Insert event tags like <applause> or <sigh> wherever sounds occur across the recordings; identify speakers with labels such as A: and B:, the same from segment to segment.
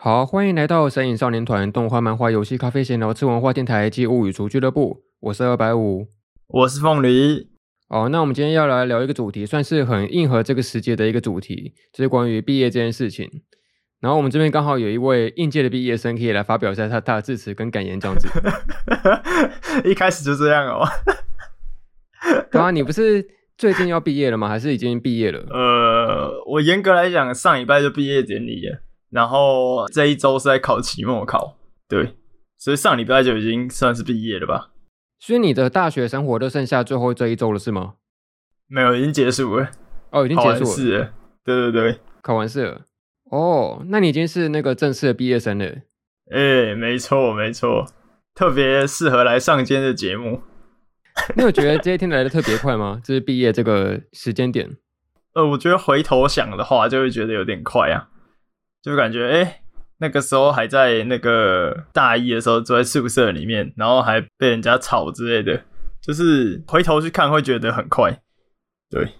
A: 好，欢迎来到神影少年团动画、漫画、游戏、咖啡闲聊之文化电台及物语厨俱乐部。我是二百五，
B: 我是凤梨。
A: 哦，那我们今天要来聊一个主题，算是很应和这个时节的一个主题，就是关于毕业这件事情。然后我们这边刚好有一位应届的毕业生，可以来发表一下他他的致辞跟感言这样子。<laughs>
B: 一开始就这样哦。
A: 对啊，你不是最近要毕业了吗？还是已经毕业了？
B: 呃，我严格来讲，上礼拜就毕业典礼了。然后这一周是在考期末考，对，所以上礼拜就已经算是毕业了吧？
A: 所以你的大学生活都剩下最后这一周了，是吗？
B: 没有，已经结束了。
A: 哦，已经结束了。
B: 了。对对对，
A: 考完试了。哦，那你已经是那个正式的毕业生了。
B: 哎，没错没错，特别适合来上今天的节目。
A: 你有觉得这一天来的特别快吗？就是毕业这个时间点。<laughs>
B: 呃，我觉得回头想的话，就会觉得有点快啊。就感觉哎、那个时候还在那个大一的时候，住在宿舍里面，然后还被人家吵之类的，就是回头去看会觉得很快。对，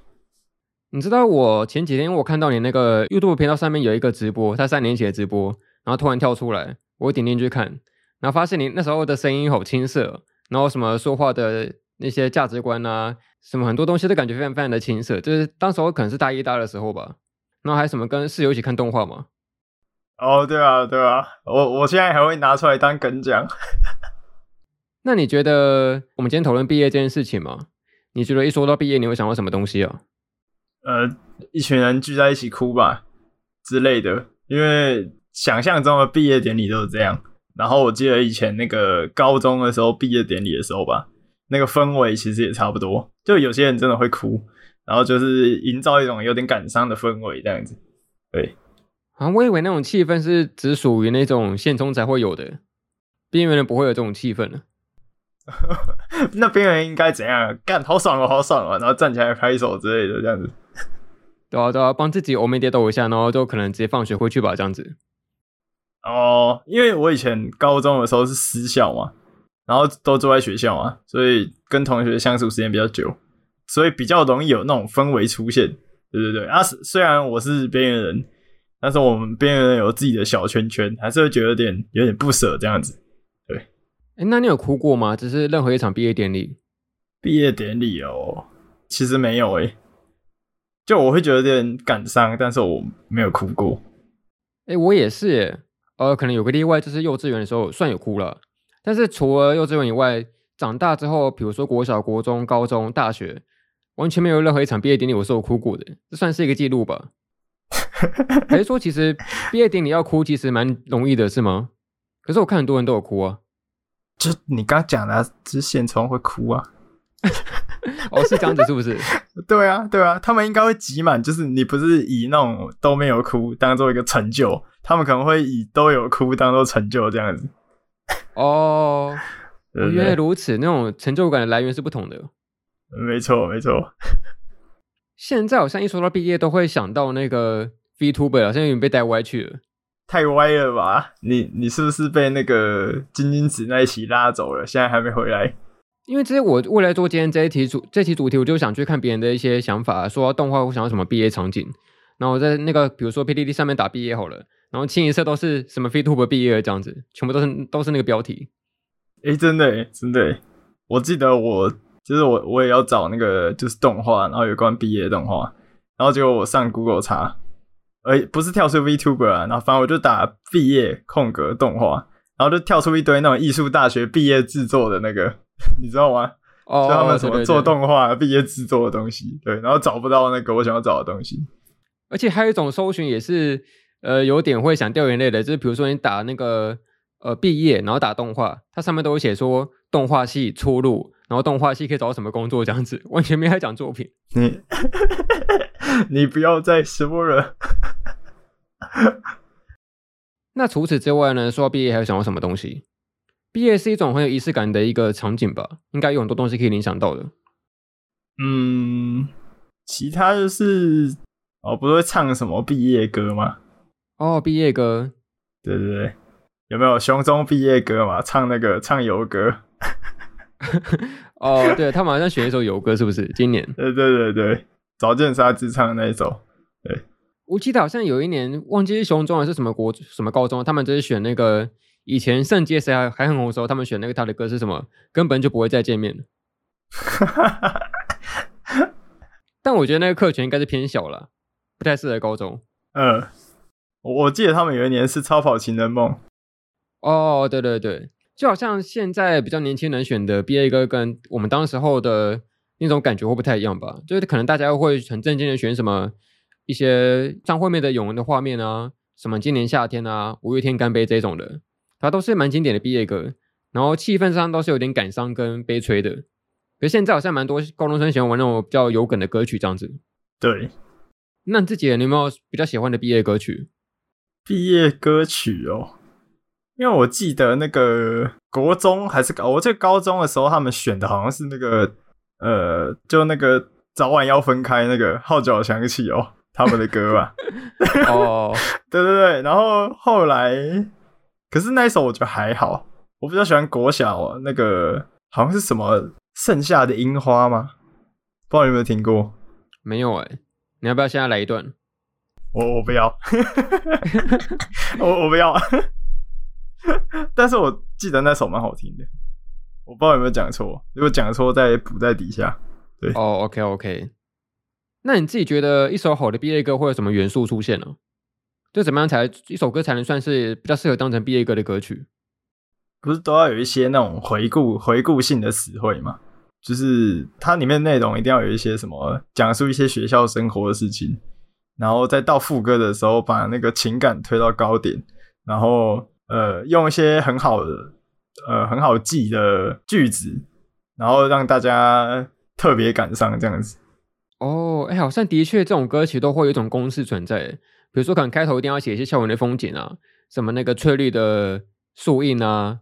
A: 你知道我前几天我看到你那个 YouTube 频道上面有一个直播，他三年前的直播，然后突然跳出来，我点进去看，然后发现你那时候的声音好青涩，然后什么说话的那些价值观啊，什么很多东西都感觉非常非常的青涩，就是当时候可能是大一大二的时候吧，然后还什么跟室友一起看动画嘛。
B: 哦，对啊，对啊，我我现在还会拿出来当梗讲。<laughs>
A: 那你觉得我们今天讨论毕业这件事情吗？你觉得一说到毕业，你会想到什么东西啊？
B: 呃，一群人聚在一起哭吧之类的，因为想象中的毕业典礼都是这样。然后我记得以前那个高中的时候毕业典礼的时候吧，那个氛围其实也差不多，就有些人真的会哭，然后就是营造一种有点感伤的氛围这样子，对。
A: 啊，我以为那种气氛是只属于那种现充才会有的，边缘人不会有这种气氛呢。<laughs>
B: 那边缘人应该怎样？干，好爽哦，好爽哦，然后站起来拍手之类的，这样子。<laughs>
A: 对啊，对啊，帮自己欧美跌抖一下，然后就可能直接放学回去吧，这样子。
B: 哦，因为我以前高中的时候是私校嘛，然后都住在学校嘛，所以跟同学相处时间比较久，所以比较容易有那种氛围出现。对对对，啊，虽然我是边缘人。但是我们边缘人有自己的小圈圈，还是会觉得有点有点不舍这样子。对，
A: 哎，那你有哭过吗？只是任何一场毕业典礼？
B: 毕业典礼哦，其实没有诶。就我会觉得有点感伤，但是我没有哭过。
A: 哎，我也是耶。呃，可能有个例外，就是幼稚园的时候算有哭了。但是除了幼稚园以外，长大之后，比如说国小、国中、高中、大学，完全没有任何一场毕业典礼我是有哭过的。这算是一个记录吧。<laughs> 还是说，其实毕业典礼要哭，其实蛮容易的，是吗？可是我看很多人都有哭啊。
B: 就你刚刚讲的，只现充会哭啊。
A: 哦，是这样子，是不是？<laughs>
B: 对啊，对啊，他们应该会挤满，就是你不是以那种都没有哭当做一个成就，他们可能会以都有哭当做成就这样子。<laughs>
A: 哦，原来如此，那种成就感的来源是不同的。
B: 没错，没错。
A: 现在好像一说到毕业，都会想到那个 VTuber 好像有点被带歪去了。
B: 太歪了吧？你你是不是被那个金金子那一期拉走了？现在还没回来？
A: 因为这些我未来做今天这一题主这题主题，我就想去看别人的一些想法，说动画我想要什么毕业场景，然后我在那个比如说 PDD 上面打毕业好了，然后清一色都是什么 VTuber 毕业这样子，全部都是都是那个标题。
B: 哎，真的真的，我记得我。就是我，我也要找那个就是动画，然后有关毕业的动画，然后结果我上 Google 查，呃，不是跳出 VTuber 啊，然后反正我就打毕业空格动画，然后就跳出一堆那种艺术大学毕业制作的那个，<laughs> 你知道吗？哦，就他们什么做动画毕业制作的东西，对，然后找不到那个我想要找的东西，
A: 而且还有一种搜寻也是，呃，有点会想掉眼泪的，就是比如说你打那个呃毕业，然后打动画，它上面都会写说动画系出路。然后动画系可以找到什么工作这样子，完全没在讲作品。
B: 你 <laughs> 你不要再说了。
A: 那除此之外呢？说到毕业还有想到什么东西？毕业是一种很有仪式感的一个场景吧？应该有很多东西可以联想到的。
B: 嗯，其他的是哦，不是会唱什么毕业歌吗？
A: 哦，毕业歌。
B: 对对对，有没有熊中毕业歌嘛？唱那个唱游歌。<laughs>
A: 哦，对，他们好像选一首游歌，是不是？今年？
B: 对对对对，早见沙织唱的那一首。对，
A: 我记得好像有一年忘记是雄中还是什么国什么高中，他们就是选那个以前圣结谁还还很红的时候，他们选那个他的歌是什么？根本就不会再见面。<laughs> 但我觉得那个课权应该是偏小了，不太适合高中。
B: 嗯，我记得他们有一年是超跑情人梦。
A: 哦，对对对，就好像现在比较年轻人选的毕业歌，跟我们当时候的那种感觉会不太一样吧？就是可能大家会很正经的选什么。一些张惠妹的《永恒的画面》啊，什么今年夏天啊，五月天干杯这种的，它都是蛮经典的毕业歌，然后气氛上都是有点感伤跟悲催的。可是现在好像蛮多高中生喜欢玩那种比较有梗的歌曲，这样子。
B: 对，
A: 那你自己你有没有比较喜欢的毕业歌曲？
B: 毕业歌曲哦，因为我记得那个国中还是高，我记得高中的时候他们选的好像是那个呃，就那个早晚要分开那个号角响起哦。他们的歌吧，<laughs> 哦，<laughs> 对对对，然后后来，可是那一首我觉得还好，我比较喜欢国小那个，好像是什么《盛夏的樱花》吗？不知道有没有听过？
A: 没有哎、欸，你要不要现在来一段？
B: 我我不要，<laughs> 我我不要，<laughs> 但是我记得那首蛮好听的，我不知道有没有讲错，如果讲错再补在底下。对，
A: 哦，OK OK。那你自己觉得一首好的毕业歌会有什么元素出现呢？就怎么样才一首歌才能算是比较适合当成毕业歌的歌曲？
B: 不是都要有一些那种回顾回顾性的词汇吗？就是它里面内容一定要有一些什么讲述一些学校生活的事情，然后再到副歌的时候把那个情感推到高点，然后呃用一些很好的呃很好记的句子，然后让大家特别感伤这样子。
A: 哦，哎，好像的确，这种歌曲都会有一种公式存在。比如说，可能开头一定要写一些校园的风景啊，什么那个翠绿的树荫啊，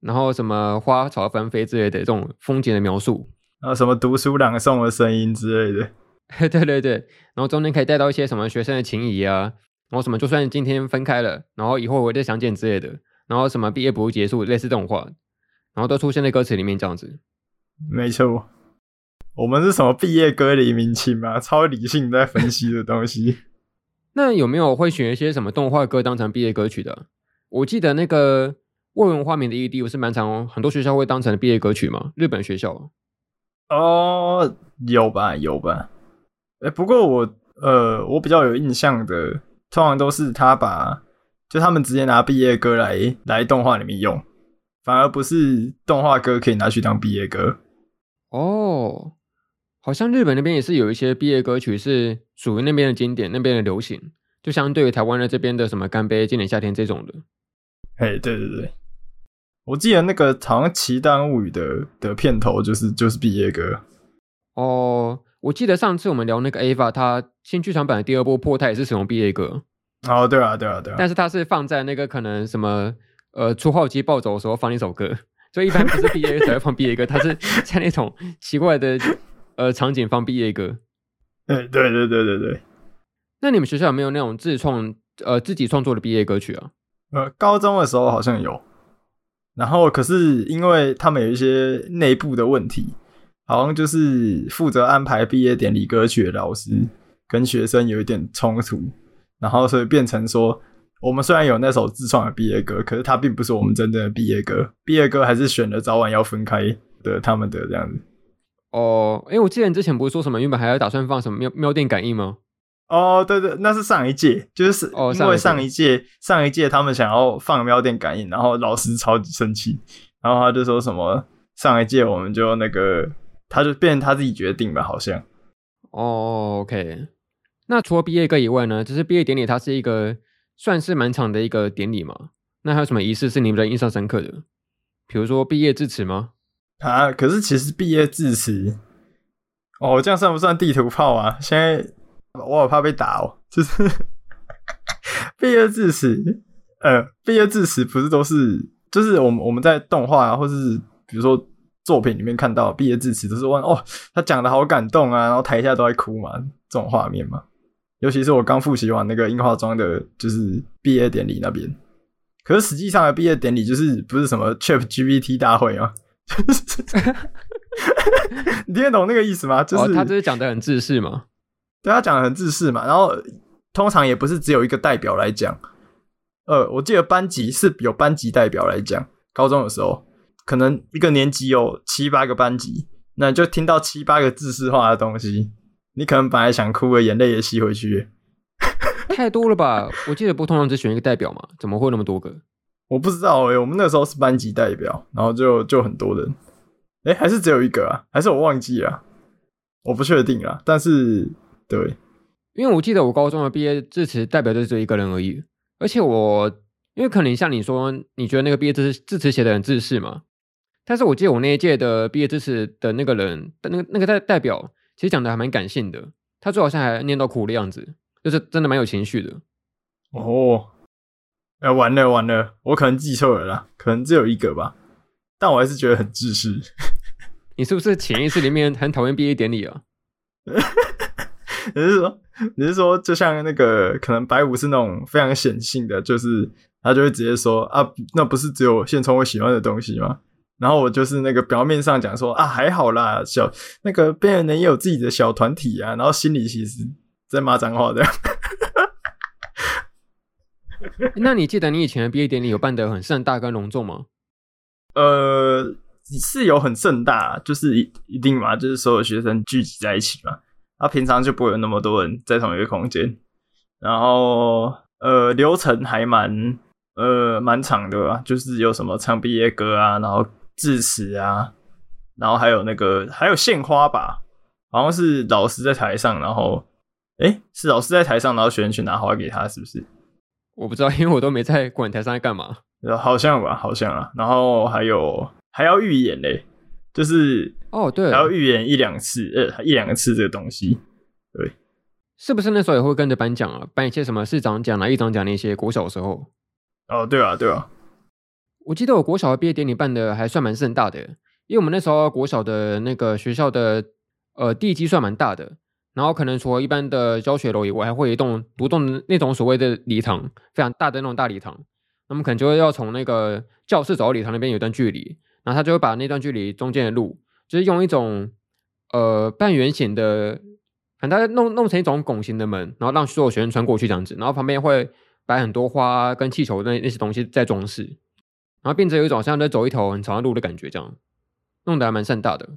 A: 然后什么花草纷飞之类的这种风景的描述，
B: 然后什么读书朗诵的声音之类的。<laughs>
A: 对对对，然后中间可以带到一些什么学生的情谊啊，然后什么就算今天分开了，然后以后我会再相见之类的，然后什么毕业不会结束，类似这种话，然后都出现在歌词里面这样子。
B: 没错。我们是什么毕业歌黎明期吗？超理性在分析的东西。<laughs>
A: 那有没有会选一些什么动画歌当成毕业歌曲的？我记得那个《未闻花名的 ED》是蛮常很多学校会当成毕业歌曲嘛？日本学校
B: 哦，有吧有吧。哎、欸，不过我呃，我比较有印象的，通常都是他把就他们直接拿毕业歌来来动画里面用，反而不是动画歌可以拿去当毕业歌。
A: 哦。好像日本那边也是有一些毕业歌曲是属于那边的经典，那边的流行，就相对于台湾的这边的什么干杯、今年夏天这种的。
B: 嘿，对对对，我记得那个好像《奇蛋物语》的的片头就是就是毕业歌。
A: 哦，我记得上次我们聊那个 Ava，他新剧场版的第二部破太也是使用毕业歌。
B: 哦，对啊，对啊，对啊。
A: 但是它是放在那个可能什么呃初号机暴走的时候放一首歌，所以一般不是毕业歌才会放毕业歌，它是 <laughs> 在那种奇怪的。呃，场景放毕业歌，<laughs>
B: 对对对对对对。
A: 那你们学校有没有那种自创呃自己创作的毕业歌曲啊？
B: 呃，高中的时候好像有，然后可是因为他们有一些内部的问题，好像就是负责安排毕业典礼歌曲的老师跟学生有一点冲突，然后所以变成说，我们虽然有那首自创的毕业歌，可是它并不是我们真正的毕业歌，毕业歌还是选了早晚要分开的他们的这样子。
A: 哦，哎、欸，我记得你之前不是说什么原本还要打算放什么喵喵电感应吗？
B: 哦，对对，那是上一届，就是因为上一届、哦、上一届他们想要放喵电感应，然后老师超级生气，然后他就说什么上一届我们就那个，他就变成他自己决定吧，好像。
A: 哦，OK，那除了毕业歌以外呢，就是毕业典礼，它是一个算是蛮长的一个典礼嘛。那还有什么仪式是你们的印象深刻的？比如说毕业致辞吗？
B: 啊！可是其实毕业致辞，哦，这样算不算地图炮啊？现在我好怕被打哦。就是 <laughs> 毕业致辞，呃，毕业致辞不是都是，就是我们我们在动画啊，或是比如说作品里面看到毕业致辞，都是问哦，他讲的好感动啊，然后台下都在哭嘛，这种画面嘛。尤其是我刚复习完那个樱花庄的，就是毕业典礼那边。可是实际上的毕业典礼，就是不是什么 ChatGPT 大会啊。<laughs> 你听得懂那个意思吗？<laughs> 就是、
A: 哦、他就是讲的很自私嘛，
B: 对他讲的很自私嘛。然后通常也不是只有一个代表来讲。呃，我记得班级是有班级代表来讲。高中的时候，可能一个年级有七八个班级，那就听到七八个知识化的东西，你可能本来想哭的眼泪也吸回去。<laughs>
A: 太多了吧？我记得不通常只选一个代表嘛，怎么会那么多个？
B: 我不知道诶、欸，我们那时候是班级代表，然后就就很多人。诶、欸，还是只有一个啊？还是我忘记了？我不确定啊。但是对，
A: 因为我记得我高中的毕业致辞代表就只有一个人而已，而且我。因为可能像你说，你觉得那个毕业致致辞写的很自私嘛？但是我记得我那一届的毕业致辞的那个人，那个那个代代表，其实讲的还蛮感性的。他最好像还念到哭的样子，就是真的蛮有情绪的。
B: 哦，哎，完了完了，我可能记错了啦，可能只有一个吧。但我还是觉得很自私。
A: 你是不是潜意识里面很讨厌毕业典礼啊？<laughs>
B: 你是说，你是说，就像那个可能白五是那种非常显性的，就是。他就会直接说啊，那不是只有现充会喜欢的东西吗？然后我就是那个表面上讲说啊，还好啦，小那个边缘人也有自己的小团体啊，然后心里其实在骂脏话这样。<laughs>
A: 那你记得你以前的毕业典礼有办得很盛大跟隆重吗？<laughs>
B: 呃，是有很盛大，就是一一定嘛，就是所有学生聚集在一起嘛。啊平常就不会有那么多人在同一个空间，然后呃，流程还蛮。呃，蛮长的吧，就是有什么唱毕业歌啊，然后致辞啊，然后还有那个还有献花吧，好像是老师在台上，然后，诶，是老师在台上，然后学生去拿花给他，是不是？
A: 我不知道，因为我都没在管台上在干嘛。
B: 好像吧，好像啊。然后还有还要预演嘞，就是
A: 哦，对，
B: 还要预演一两次，呃，一两次这个东西，对，
A: 是不是那时候也会跟着颁奖啊，颁一些什么市长奖啊、议长奖那些？国小的时候。
B: 哦，对啊，对啊，
A: 我记得我国小的毕业典礼办的还算蛮盛大的，因为我们那时候国小的那个学校的呃地基算蛮大的，然后可能除了一般的教学楼以外，还会一栋独栋的那种所谓的礼堂，非常大的那种大礼堂，那么可能就会要从那个教室走到礼堂那边有一段距离，然后他就会把那段距离中间的路，就是用一种呃半圆形的，反正弄弄成一种拱形的门，然后让所有学生穿过去这样子，然后旁边会。摆很多花跟气球那那些东西在装饰，然后变成有一种像在走一条很长的路的感觉，这样弄得还蛮盛大的。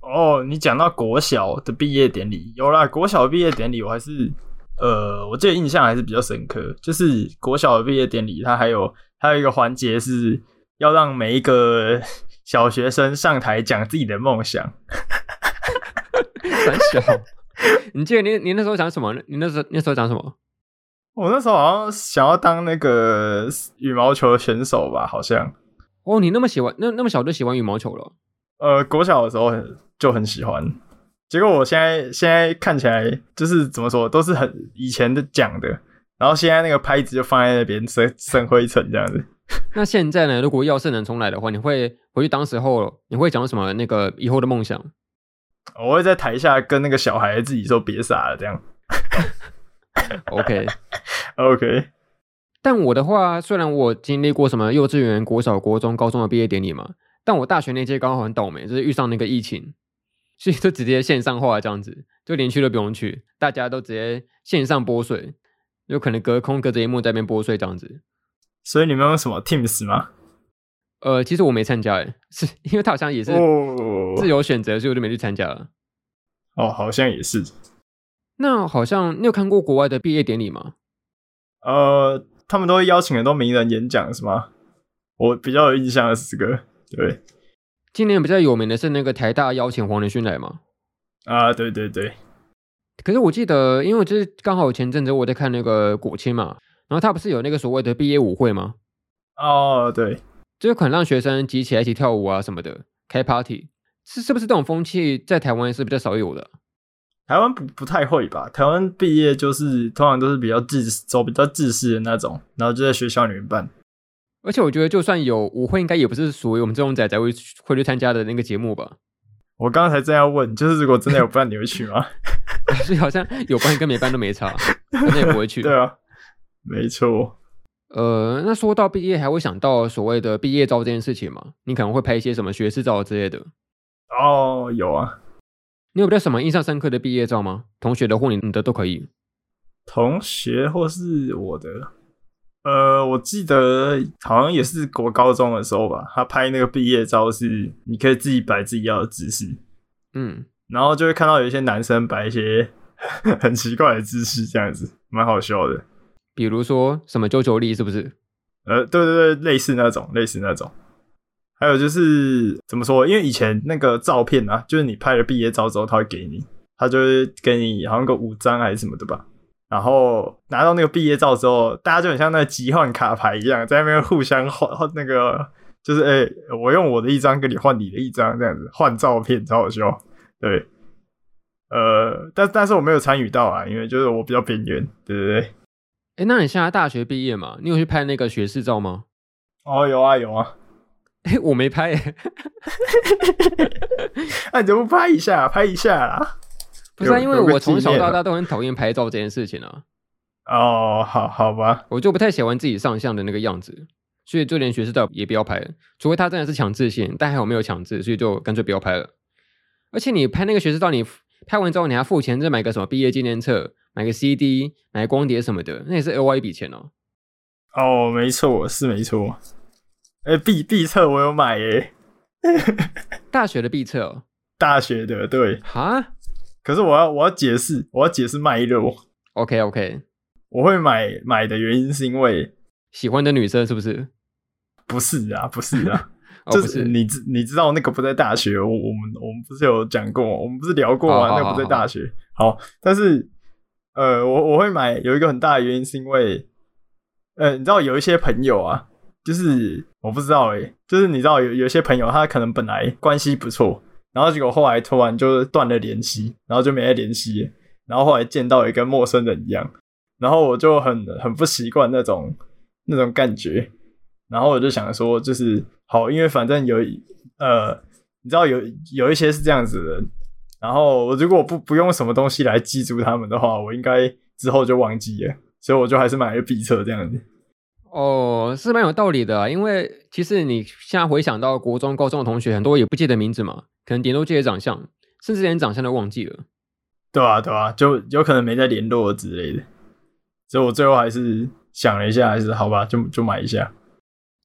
B: 哦，你讲到国小的毕业典礼，有啦，国小的毕业典礼我还是呃，我记得印象还是比较深刻。就是国小的毕业典礼，它还有还有一个环节是要让每一个小学生上台讲自己的梦想。<laughs>
A: 很小，你记得你你那时候讲什么？你那时候那时候讲什么？
B: 我那时候好像想要当那个羽毛球的选手吧，好像。
A: 哦，你那么喜欢，那那么小就喜欢羽毛球了？
B: 呃，国小的时候就很喜欢。结果我现在现在看起来就是怎么说，都是很以前的讲的，然后现在那个拍子就放在那边生生灰尘这样子。<laughs>
A: 那现在呢？如果要是能重来的话，你会回去当时候，你会讲什么？那个以后的梦想？
B: 我会在台下跟那个小孩自己说别傻了这样。<laughs>
A: OK，OK，okay. <laughs>
B: Okay. <laughs>
A: 但我的话，虽然我经历过什么幼稚园、国小、国中、高中的毕业典礼嘛，但我大学那届刚好很倒霉，就是遇上那个疫情，所以就直接线上化这样子，就连去都不用去，大家都直接线上拨水，有可能隔空隔着萤幕在那边拨水这样子。
B: 所以你们用什么 Teams 吗？
A: 呃，其实我没参加，诶，是因为他好像也是自由选择，所以我就没去参加了。
B: 哦，好像也是。
A: 那好像你有看过国外的毕业典礼吗？
B: 呃，他们都会邀请很多名人演讲，是吗？我比较有印象的是这个。对，
A: 今年比较有名的是那个台大邀请黄仁勋来嘛？
B: 啊，对对对。
A: 可是我记得，因为就是刚好前阵子我在看那个国青嘛，然后他不是有那个所谓的毕业舞会吗？
B: 哦，对，
A: 就是可能让学生集起来一起跳舞啊什么的，开 party，是是不是这种风气在台湾是比较少有的？
B: 台湾不不太会吧？台湾毕业就是通常都是比较自走比较自私的那种，然后就在学校里面办。
A: 而且我觉得，就算有舞会，应该也不是属于我们这种仔仔会会去参加的那个节目吧？
B: 我刚才正要问，就是如果真的有办，你会去吗？
A: 所 <laughs> 以好像有办跟没办都没差，反正也不会去。<laughs>
B: 对啊，没错。
A: 呃，那说到毕业，还会想到所谓的毕业照这件事情吗？你可能会拍一些什么学士照之类的？
B: 哦，有啊。
A: 你有比较什么印象深刻的毕业照吗？同学的或你的都可以。
B: 同学或是我的，呃，我记得好像也是国高中的时候吧，他拍那个毕业照是你可以自己摆自己要的姿势，
A: 嗯，
B: 然后就会看到有一些男生摆一些 <laughs> 很奇怪的姿势，这样子蛮好笑的。
A: 比如说什么九九力是不是？
B: 呃，对对对，类似那种，类似那种。还有就是怎么说？因为以前那个照片啊，就是你拍了毕业照之后，他会给你，他就会给你好像个五张还是什么的吧。然后拿到那个毕业照之后，大家就很像那个集换卡牌一样，在那边互相换那个，就是哎、欸，我用我的一张跟你换你的一张，这样子换照片，超好笑。对，呃，但但是我没有参与到啊，因为就是我比较边缘，对对对。
A: 哎，那你现在大学毕业嘛？你有去拍那个学士照吗？
B: 哦，有啊有啊。
A: 哎，我没拍耶。<laughs>
B: 那你怎么不拍一下，拍一下啦。
A: 不是啊，因为我从小到大都很讨厌拍照这件事情啊。
B: 哦，好好吧，
A: 我就不太喜欢自己上相的那个样子，所以就连学士照也不要拍了，除非他真的是强制性，但还好没有强制，所以就干脆不要拍了。而且你拍那个学士照，你拍完之后你还付钱，再买个什么毕业纪念册，买个 CD，买光碟什么的，那也是额外一笔钱哦。
B: 哦，没错，是没错。哎，毕毕测我有买耶，<laughs>
A: 大学的毕测哦，
B: 大学的对
A: 哈。
B: 可是我要我要解释，我要解释脉络。
A: OK OK，
B: 我会买买的原因是因为
A: 喜欢的女生是不是？
B: 不是啊，不是啊，<laughs> 就是你知你知道那个不在大学，我我们我们不是有讲过，我们不是聊过啊，那个不在大学。好，但是呃，我我会买有一个很大的原因是因为，呃，你知道有一些朋友啊，就是我不知道诶，就是你知道有有些朋友他可能本来关系不错。然后结果后来突然就断了联系，然后就没再联系。然后后来见到也跟陌生人一样，然后我就很很不习惯那种那种感觉。然后我就想说，就是好，因为反正有呃，你知道有有一些是这样子的。然后我如果不不用什么东西来记住他们的话，我应该之后就忘记了。所以我就还是买了毕册这样子。
A: 哦，是蛮有道理的啊，因为其实你现在回想到国中、高中的同学，很多也不记得名字嘛。可能顶多记得长相，甚至连长相都忘记了。
B: 对啊，对啊，就有可能没再联络之类的。所以我最后还是想了一下，还是好吧，就就买一下。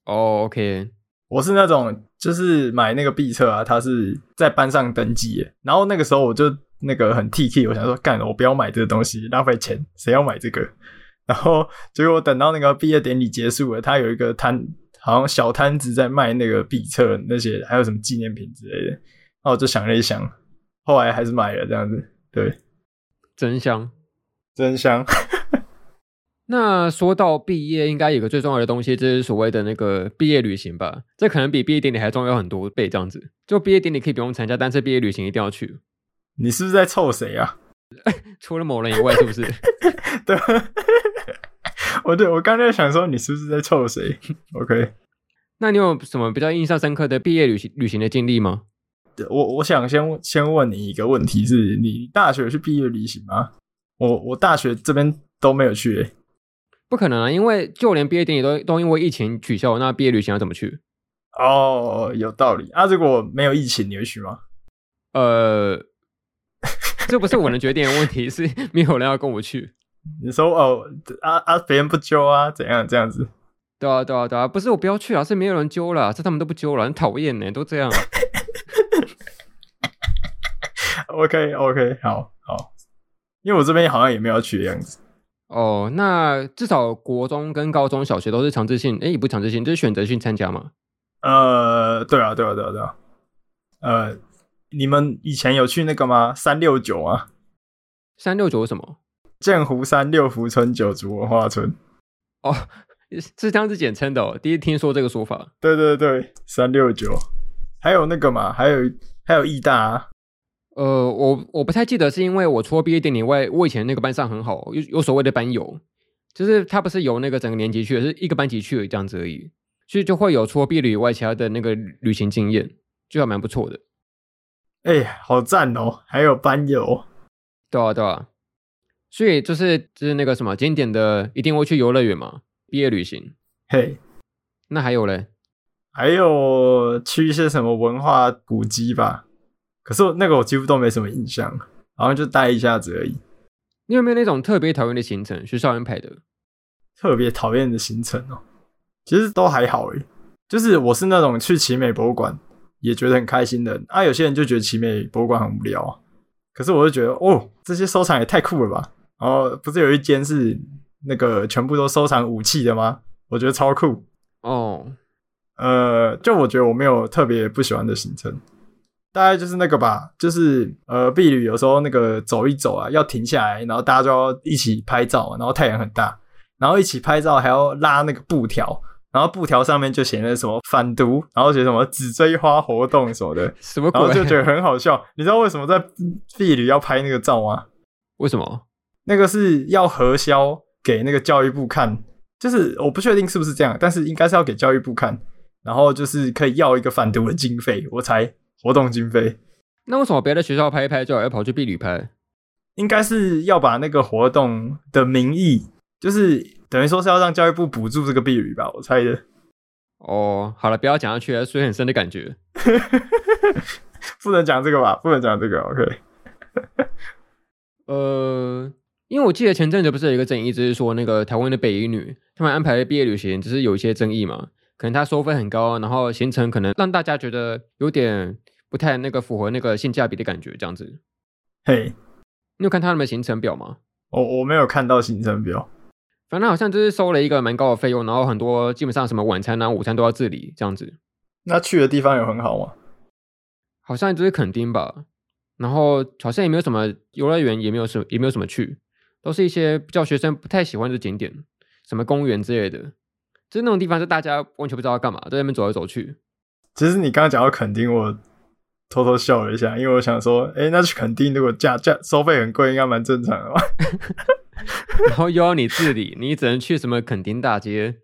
A: 哦，OK，
B: 我是那种就是买那个毕册啊，他是在班上登记，然后那个时候我就那个很 T K，我想说干了，我不要买这个东西，浪费钱，谁要买这个？然后结果等到那个毕业典礼结束了，他有一个摊，好像小摊子在卖那个笔册那些，还有什么纪念品之类的。那我就想了一想，后来还是买了这样子。对，
A: 真香，
B: 真香。<laughs>
A: 那说到毕业，应该有个最重要的东西，就是所谓的那个毕业旅行吧？这可能比毕业典礼还重要很多倍。这样子，就毕业典礼可以不用参加，但是毕业旅行一定要去。
B: 你是不是在凑谁啊？<laughs>
A: 除了某人以外，是不是？<laughs>
B: 对，我 <laughs> 对我刚才想说，你是不是在臭谁？<laughs> OK，
A: 那你有什么比较印象深刻的毕业旅行旅行的经历吗？
B: 我我想先先问你一个问题是：是你大学去毕业旅行吗？我我大学这边都没有去、欸，
A: 不可能啊！因为就连毕业典礼都都因为疫情取消，那毕业旅行要怎么去？
B: 哦，有道理啊！如果没有疫情，你会去吗？
A: 呃，这不是我能决定的问题，是没有人要跟我去。
B: 你说哦，啊啊，别人不揪啊？怎样这样子？
A: 对啊，对啊，对啊！不是我不要去啊，是没有人揪了，是他们都不揪了，很讨厌呢，都这样。<laughs>
B: OK OK，好好，因为我这边好像也没有去的样子。
A: 哦，那至少国中跟高中小学都是强制性，哎，也不强制性，就是选择性参加嘛。
B: 呃，对啊，对啊，对啊，对啊。呃，你们以前有去那个吗？三六九啊？
A: 三六九是什么？
B: 剑湖山六福村九族文化村。
A: 哦，是这样子简称的哦，第一次听说这个说法。
B: 对对对，三六九，还有那个嘛，还有还有义大啊。
A: 呃，我我不太记得，是因为我除了毕业典礼外，我以前那个班上很好，有有所谓的班友，就是他不是由那个整个年级去的，是一个班级去的这样子而已，所以就会有除了毕业旅以外其他的那个旅行经验，就还蛮不错的。
B: 哎、欸，好赞哦，还有班友，
A: 对啊对啊，所以就是就是那个什么经典的，一定会去游乐园嘛，毕业旅行。
B: 嘿，
A: 那还有嘞？
B: 还有去一些什么文化古迹吧。可是那个我几乎都没什么印象，好像就待一下子而已。
A: 你有没有那种特别讨厌的行程？学校安排的
B: 特别讨厌的行程哦，其实都还好诶。就是我是那种去奇美博物馆也觉得很开心的人啊。有些人就觉得奇美博物馆很无聊啊，可是我就觉得哦，这些收藏也太酷了吧。然后不是有一间是那个全部都收藏武器的吗？我觉得超酷
A: 哦。
B: 呃，就我觉得我没有特别不喜欢的行程。大概就是那个吧，就是呃，避旅有时候那个走一走啊，要停下来，然后大家就要一起拍照，然后太阳很大，然后一起拍照还要拉那个布条，然后布条上面就写那什么反毒，然后写什么纸锥花活动什么的，
A: 什么鬼？
B: 然后就觉得很好笑。你知道为什么在避旅要拍那个照吗？
A: 为什么？
B: 那个是要核销给那个教育部看，就是我不确定是不是这样，但是应该是要给教育部看，然后就是可以要一个反毒的经费，我猜。活动经费，
A: 那为什么别的学校拍一拍就要跑去避旅拍？
B: 应该是要把那个活动的名义，就是等于说是要让教育部补助这个避旅吧，我猜的。
A: 哦，好了，不要讲下去了，水很深的感觉。<laughs>
B: 不能讲这个吧？不能讲这个。OK。
A: 呃，因为我记得前阵子不是有一个争议，就是说那个台湾的北一女他们安排的毕业旅行，只是有一些争议嘛，可能她收费很高，然后行程可能让大家觉得有点。不太那个符合那个性价比的感觉，这样子。
B: 嘿，
A: 你有看他们的行程表吗？
B: 我我没有看到行程表，
A: 反正好像就是收了一个蛮高的费用，然后很多基本上什么晚餐啊、午餐都要自理这样子。
B: 那去的地方有很好吗？
A: 好像就是垦丁吧，然后好像也没有什么游乐园，也没有什么也没有什么去，都是一些比较学生不太喜欢的景点，什么公园之类的，就是那种地方是大家完全不知道要干嘛，在那边走来走去。
B: 其实你刚刚讲到垦丁，我。偷偷笑了一下，因为我想说，哎、欸，那去垦丁如果价价收费很贵，应该蛮正常的吧？<laughs>
A: 然后又要你自理，你只能去什么垦丁大街？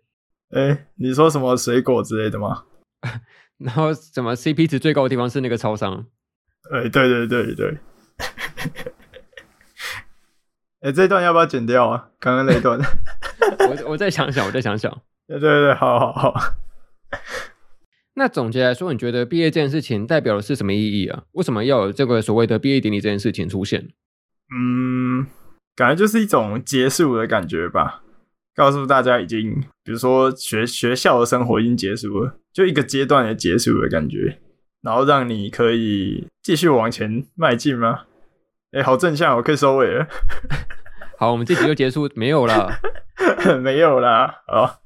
B: 哎、欸，你说什么水果之类的吗？<laughs>
A: 然后什么 CP 值最高的地方是那个超商？
B: 哎、欸，对对对对。哎、欸，这一段要不要剪掉啊？刚刚那一段，<laughs>
A: 我我再想想，我再想想。<laughs>
B: 对对对，好好好。<laughs>
A: 那总结来说，你觉得毕业这件事情代表的是什么意义啊？为什么要有这个所谓的毕业典礼这件事情出现？
B: 嗯，感觉就是一种结束的感觉吧，告诉大家已经，比如说学学校的生活已经结束了，就一个阶段的结束的感觉，然后让你可以继续往前迈进吗？哎，好正向，我可以收尾了。<laughs>
A: 好，我们这集就结束，没有了，<laughs>
B: 没有啦，好。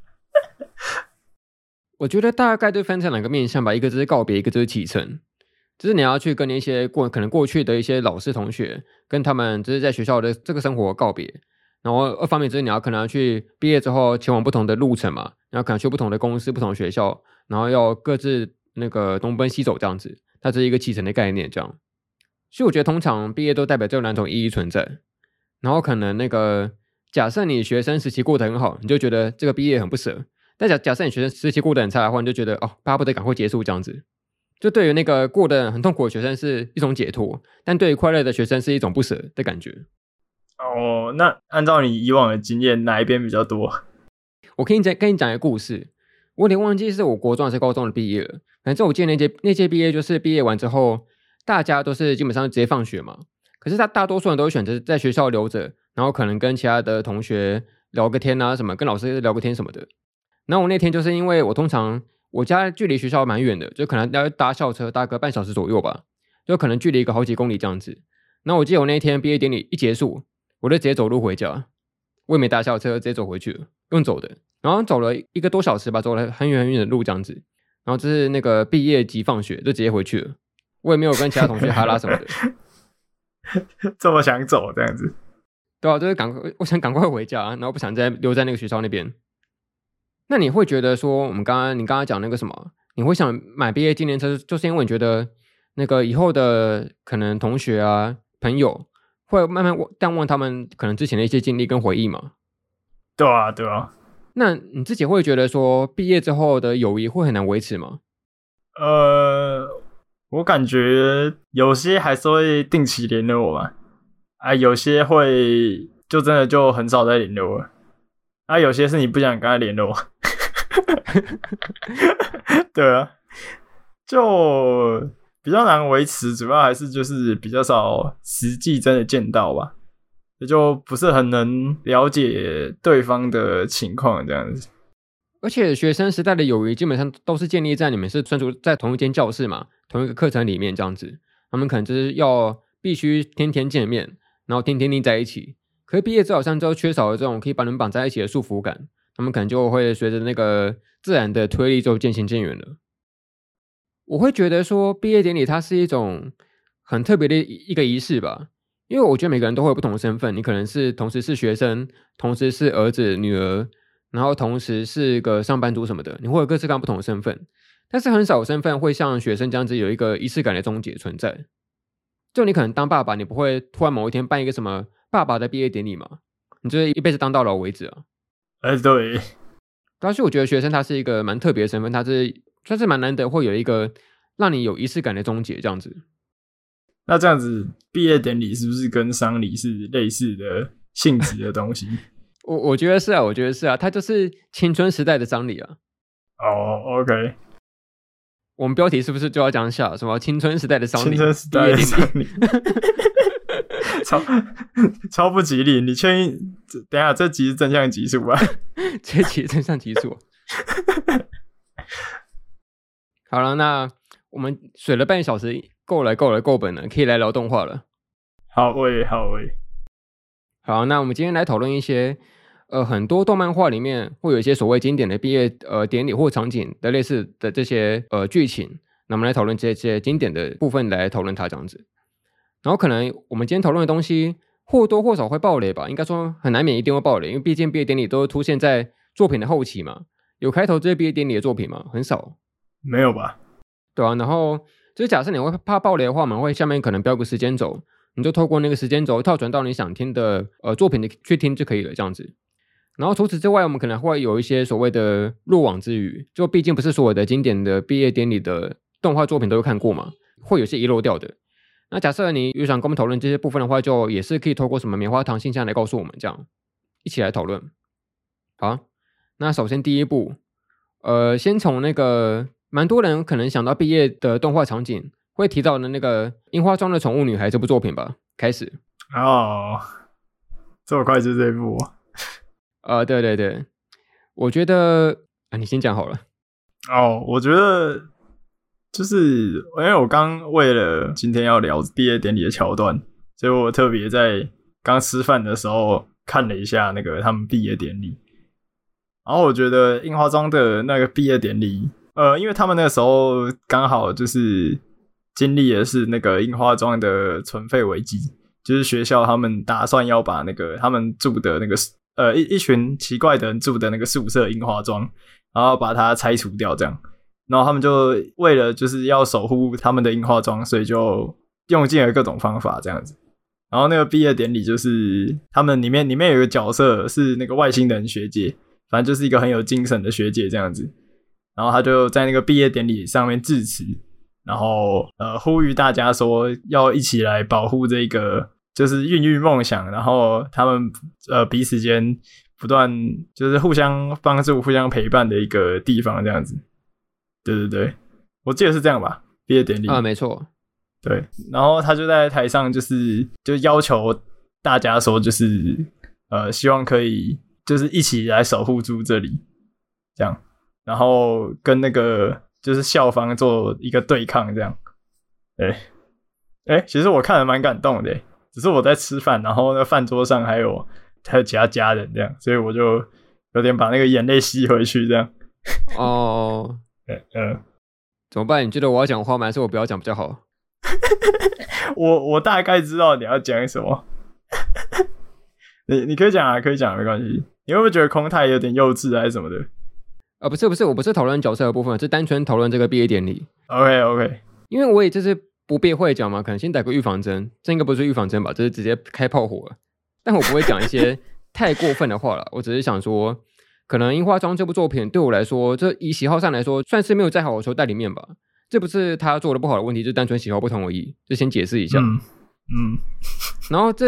A: 我觉得大概就分成两个面向吧，一个就是告别，一个就是启程。就是你要去跟那些过可能过去的一些老师同学，跟他们就是在学校的这个生活告别。然后二方面就是你要可能要去毕业之后前往不同的路程嘛，然后可能去不同的公司、不同学校，然后要各自那个东奔西走这样子。它是一个启程的概念，这样。所以我觉得通常毕业都代表这两种意义存在。然后可能那个假设你学生时期过得很好，你就觉得这个毕业很不舍。但假假设你学生时期过得很差的话，你就觉得哦，巴不得赶快结束这样子。就对于那个过得很痛苦的学生是一种解脱，但对于快乐的学生是一种不舍的感觉。
B: 哦，那按照你以往的经验，哪一边比较多？<laughs>
A: 我可以再跟你讲一个故事。我有点忘记是我国中还是高中的毕业了。反正我记得那届那届毕业就是毕业完之后，大家都是基本上直接放学嘛。可是他大多数人都会选择在学校留着，然后可能跟其他的同学聊个天啊什么，跟老师聊个天什么的。然后我那天就是因为我通常我家距离学校蛮远的，就可能要搭校车搭个半小时左右吧，就可能距离一个好几公里这样子。然后我记得我那天毕业典礼一结束，我就直接走路回家，我也没搭校车，直接走回去了，用走的。然后走了一个多小时吧，走了很远很远的路这样子。然后就是那个毕业即放学，就直接回去了。我也没有跟其他同学哈拉什么的。<laughs>
B: 这么想走这样子？
A: 对啊，就是赶快，我想赶快回家，然后不想再留在那个学校那边。那你会觉得说，我们刚刚你刚刚讲那个什么，你会想买毕业纪念册，就是因为你觉得那个以后的可能同学啊朋友会慢慢淡忘他们可能之前的一些经历跟回忆嘛？
B: 对啊，对啊。
A: 那你自己会觉得说，毕业之后的友谊会很难维持吗？
B: 呃，我感觉有些还是会定期联络我嘛，啊，有些会就真的就很少再联络了。啊，有些是你不想跟他联络，<laughs> 对啊，就比较难维持，主要还是就是比较少实际真的见到吧。也就不是很能了解对方的情况这样子。
A: 而且学生时代的友谊基本上都是建立在你们是专注在同一间教室嘛，同一个课程里面这样子。他们可能就是要必须天天见面，然后天天腻在一起。可是毕业之后好像就缺少了这种可以把人绑在一起的束缚感，他们可能就会随着那个自然的推力就渐行渐远了。我会觉得说毕业典礼它是一种很特别的一个仪式吧，因为我觉得每个人都会有不同的身份，你可能是同时是学生，同时是儿子女儿。然后同时是个上班族什么的，你会有各式各样不同的身份，但是很少有身份会像学生这样子有一个仪式感的终结存在。就你可能当爸爸，你不会突然某一天办一个什么爸爸的毕业典礼嘛？你就是一辈子当到老为止啊。
B: 哎，对。
A: 但是我觉得学生他是一个蛮特别的身份，他是算是蛮难得会有一个让你有仪式感的终结这样子。
B: 那这样子毕业典礼是不是跟丧礼是类似的性质的东西？
A: 我我觉得是啊，我觉得是啊，它就是青春时代的张力啊。
B: 哦、oh,，OK。
A: 我们标题是不是就要讲下什么青春时代的张力？
B: 青春时代的张力，<laughs> 超超不吉利。你确定？等一下，这集是正向集数吧？<laughs>
A: 这集是正向集数。好了，那我们水了半小时，够了，够了，够本了，可以来聊动画了。
B: 好喂，好喂。
A: 好，那我们今天来讨论一些。呃，很多动漫画里面会有一些所谓经典的毕业呃典礼或场景的类似的这些呃剧情，那我们来讨论这些经典的部分来讨论它这样子。然后可能我们今天讨论的东西或多或少会爆雷吧，应该说很难免一定会爆雷，因为毕竟毕业典礼都出现在作品的后期嘛。有开头这些毕业典礼的作品吗？很少，
B: 没有吧？
A: 对啊。然后就是假设你会怕爆雷的话，我们会下面可能标个时间轴，你就透过那个时间轴跳转到你想听的呃作品的去听就可以了，这样子。然后除此之外，我们可能会有一些所谓的漏网之鱼，就毕竟不是所有的经典的毕业典礼的动画作品都有看过嘛，会有些遗漏掉的。那假设你有想跟我们讨论这些部分的话，就也是可以透过什么棉花糖信箱来告诉我们，这样一起来讨论。好，那首先第一部，呃，先从那个蛮多人可能想到毕业的动画场景会提到的那个《樱花庄的宠物女孩》这部作品吧，开始。
B: 哦，这么快就这一部。
A: 呃，对对对，我觉得啊，你先讲好了。
B: 哦，我觉得就是因为我刚为了今天要聊毕业典礼的桥段，所以我特别在刚吃饭的时候看了一下那个他们毕业典礼。然后我觉得樱花庄的那个毕业典礼，呃，因为他们那个时候刚好就是经历的是那个樱花庄的存废危机，就是学校他们打算要把那个他们住的那个。呃，一一群奇怪的人住的那个宿舍樱花庄，然后把它拆除掉，这样，然后他们就为了就是要守护他们的樱花庄，所以就用尽了各种方法，这样子。然后那个毕业典礼就是他们里面里面有个角色是那个外星人学姐，反正就是一个很有精神的学姐这样子。然后他就在那个毕业典礼上面致辞，然后呃呼吁大家说要一起来保护这个。就是孕育梦想，然后他们呃彼此间不断就是互相帮助、互相陪伴的一个地方，这样子。对对对，我记得是这样吧？毕业典礼啊，
A: 没错。
B: 对，然后他就在台上，就是就要求大家说，就是呃希望可以就是一起来守护住这里，这样，然后跟那个就是校方做一个对抗，这样。哎哎，其实我看了蛮感动的。只是我在吃饭，然后那饭桌上还有还有其他家人这样，所以我就有点把那个眼泪吸回去这样。<laughs>
A: 哦，<laughs>
B: 嗯嗯，
A: 怎么办？你觉得我要讲话吗？还是我不要讲比较好？<laughs>
B: 我我大概知道你要讲什么。你你可以讲啊，可以讲，没关系。你会不会觉得空太有点幼稚还是什么的？
A: 啊，不是不是，我不是讨论角色的部分，是单纯讨论这个毕业典礼。
B: OK OK，
A: 因为我也就是。不避讳讲嘛，可能先打个预防针，这应该不是预防针吧？这是直接开炮火了。但我不会讲一些 <laughs> 太过分的话了，我只是想说，可能《樱花庄》这部作品对我来说，这以喜好上来说，算是没有再好的球在里面吧。这不是他做的不好的问题，就单纯喜好不同而已。就先解释一下。
B: 嗯。嗯
A: 然后这，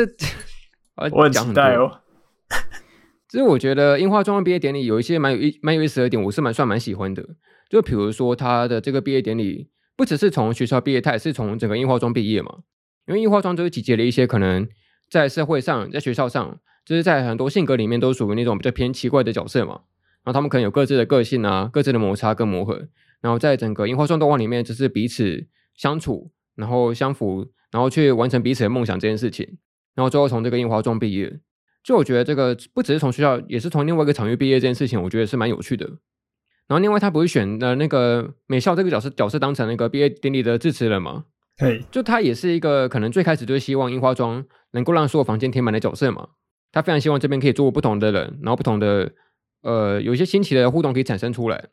A: <laughs>
B: 我很期待哦。<laughs>
A: 其实我觉得《樱花庄》毕业典礼有一些蛮有意蛮有意思的点，我是蛮算蛮喜欢的。就比如说他的这个毕业典礼。不只是从学校毕业，他也是从整个樱花庄毕业嘛。因为樱花庄就是集结了一些可能在社会上，在学校上，就是在很多性格里面都属于那种比较偏奇怪的角色嘛。然后他们可能有各自的个性啊，各自的摩擦跟磨合。然后在整个樱花庄动画里面，就是彼此相处，然后相扶，然后去完成彼此的梦想这件事情。然后最后从这个樱花庄毕业，就我觉得这个不只是从学校，也是从另外一个场域毕业这件事情，我觉得是蛮有趣的。然后另外他不是选了那个美校这个角色角色当成那个毕业典礼的致辞人吗？
B: 对，
A: 就他也是一个可能最开始就是希望樱花庄能够让所有房间填满的角色嘛。他非常希望这边可以做不同的人，然后不同的呃有一些新奇的互动可以产生出来。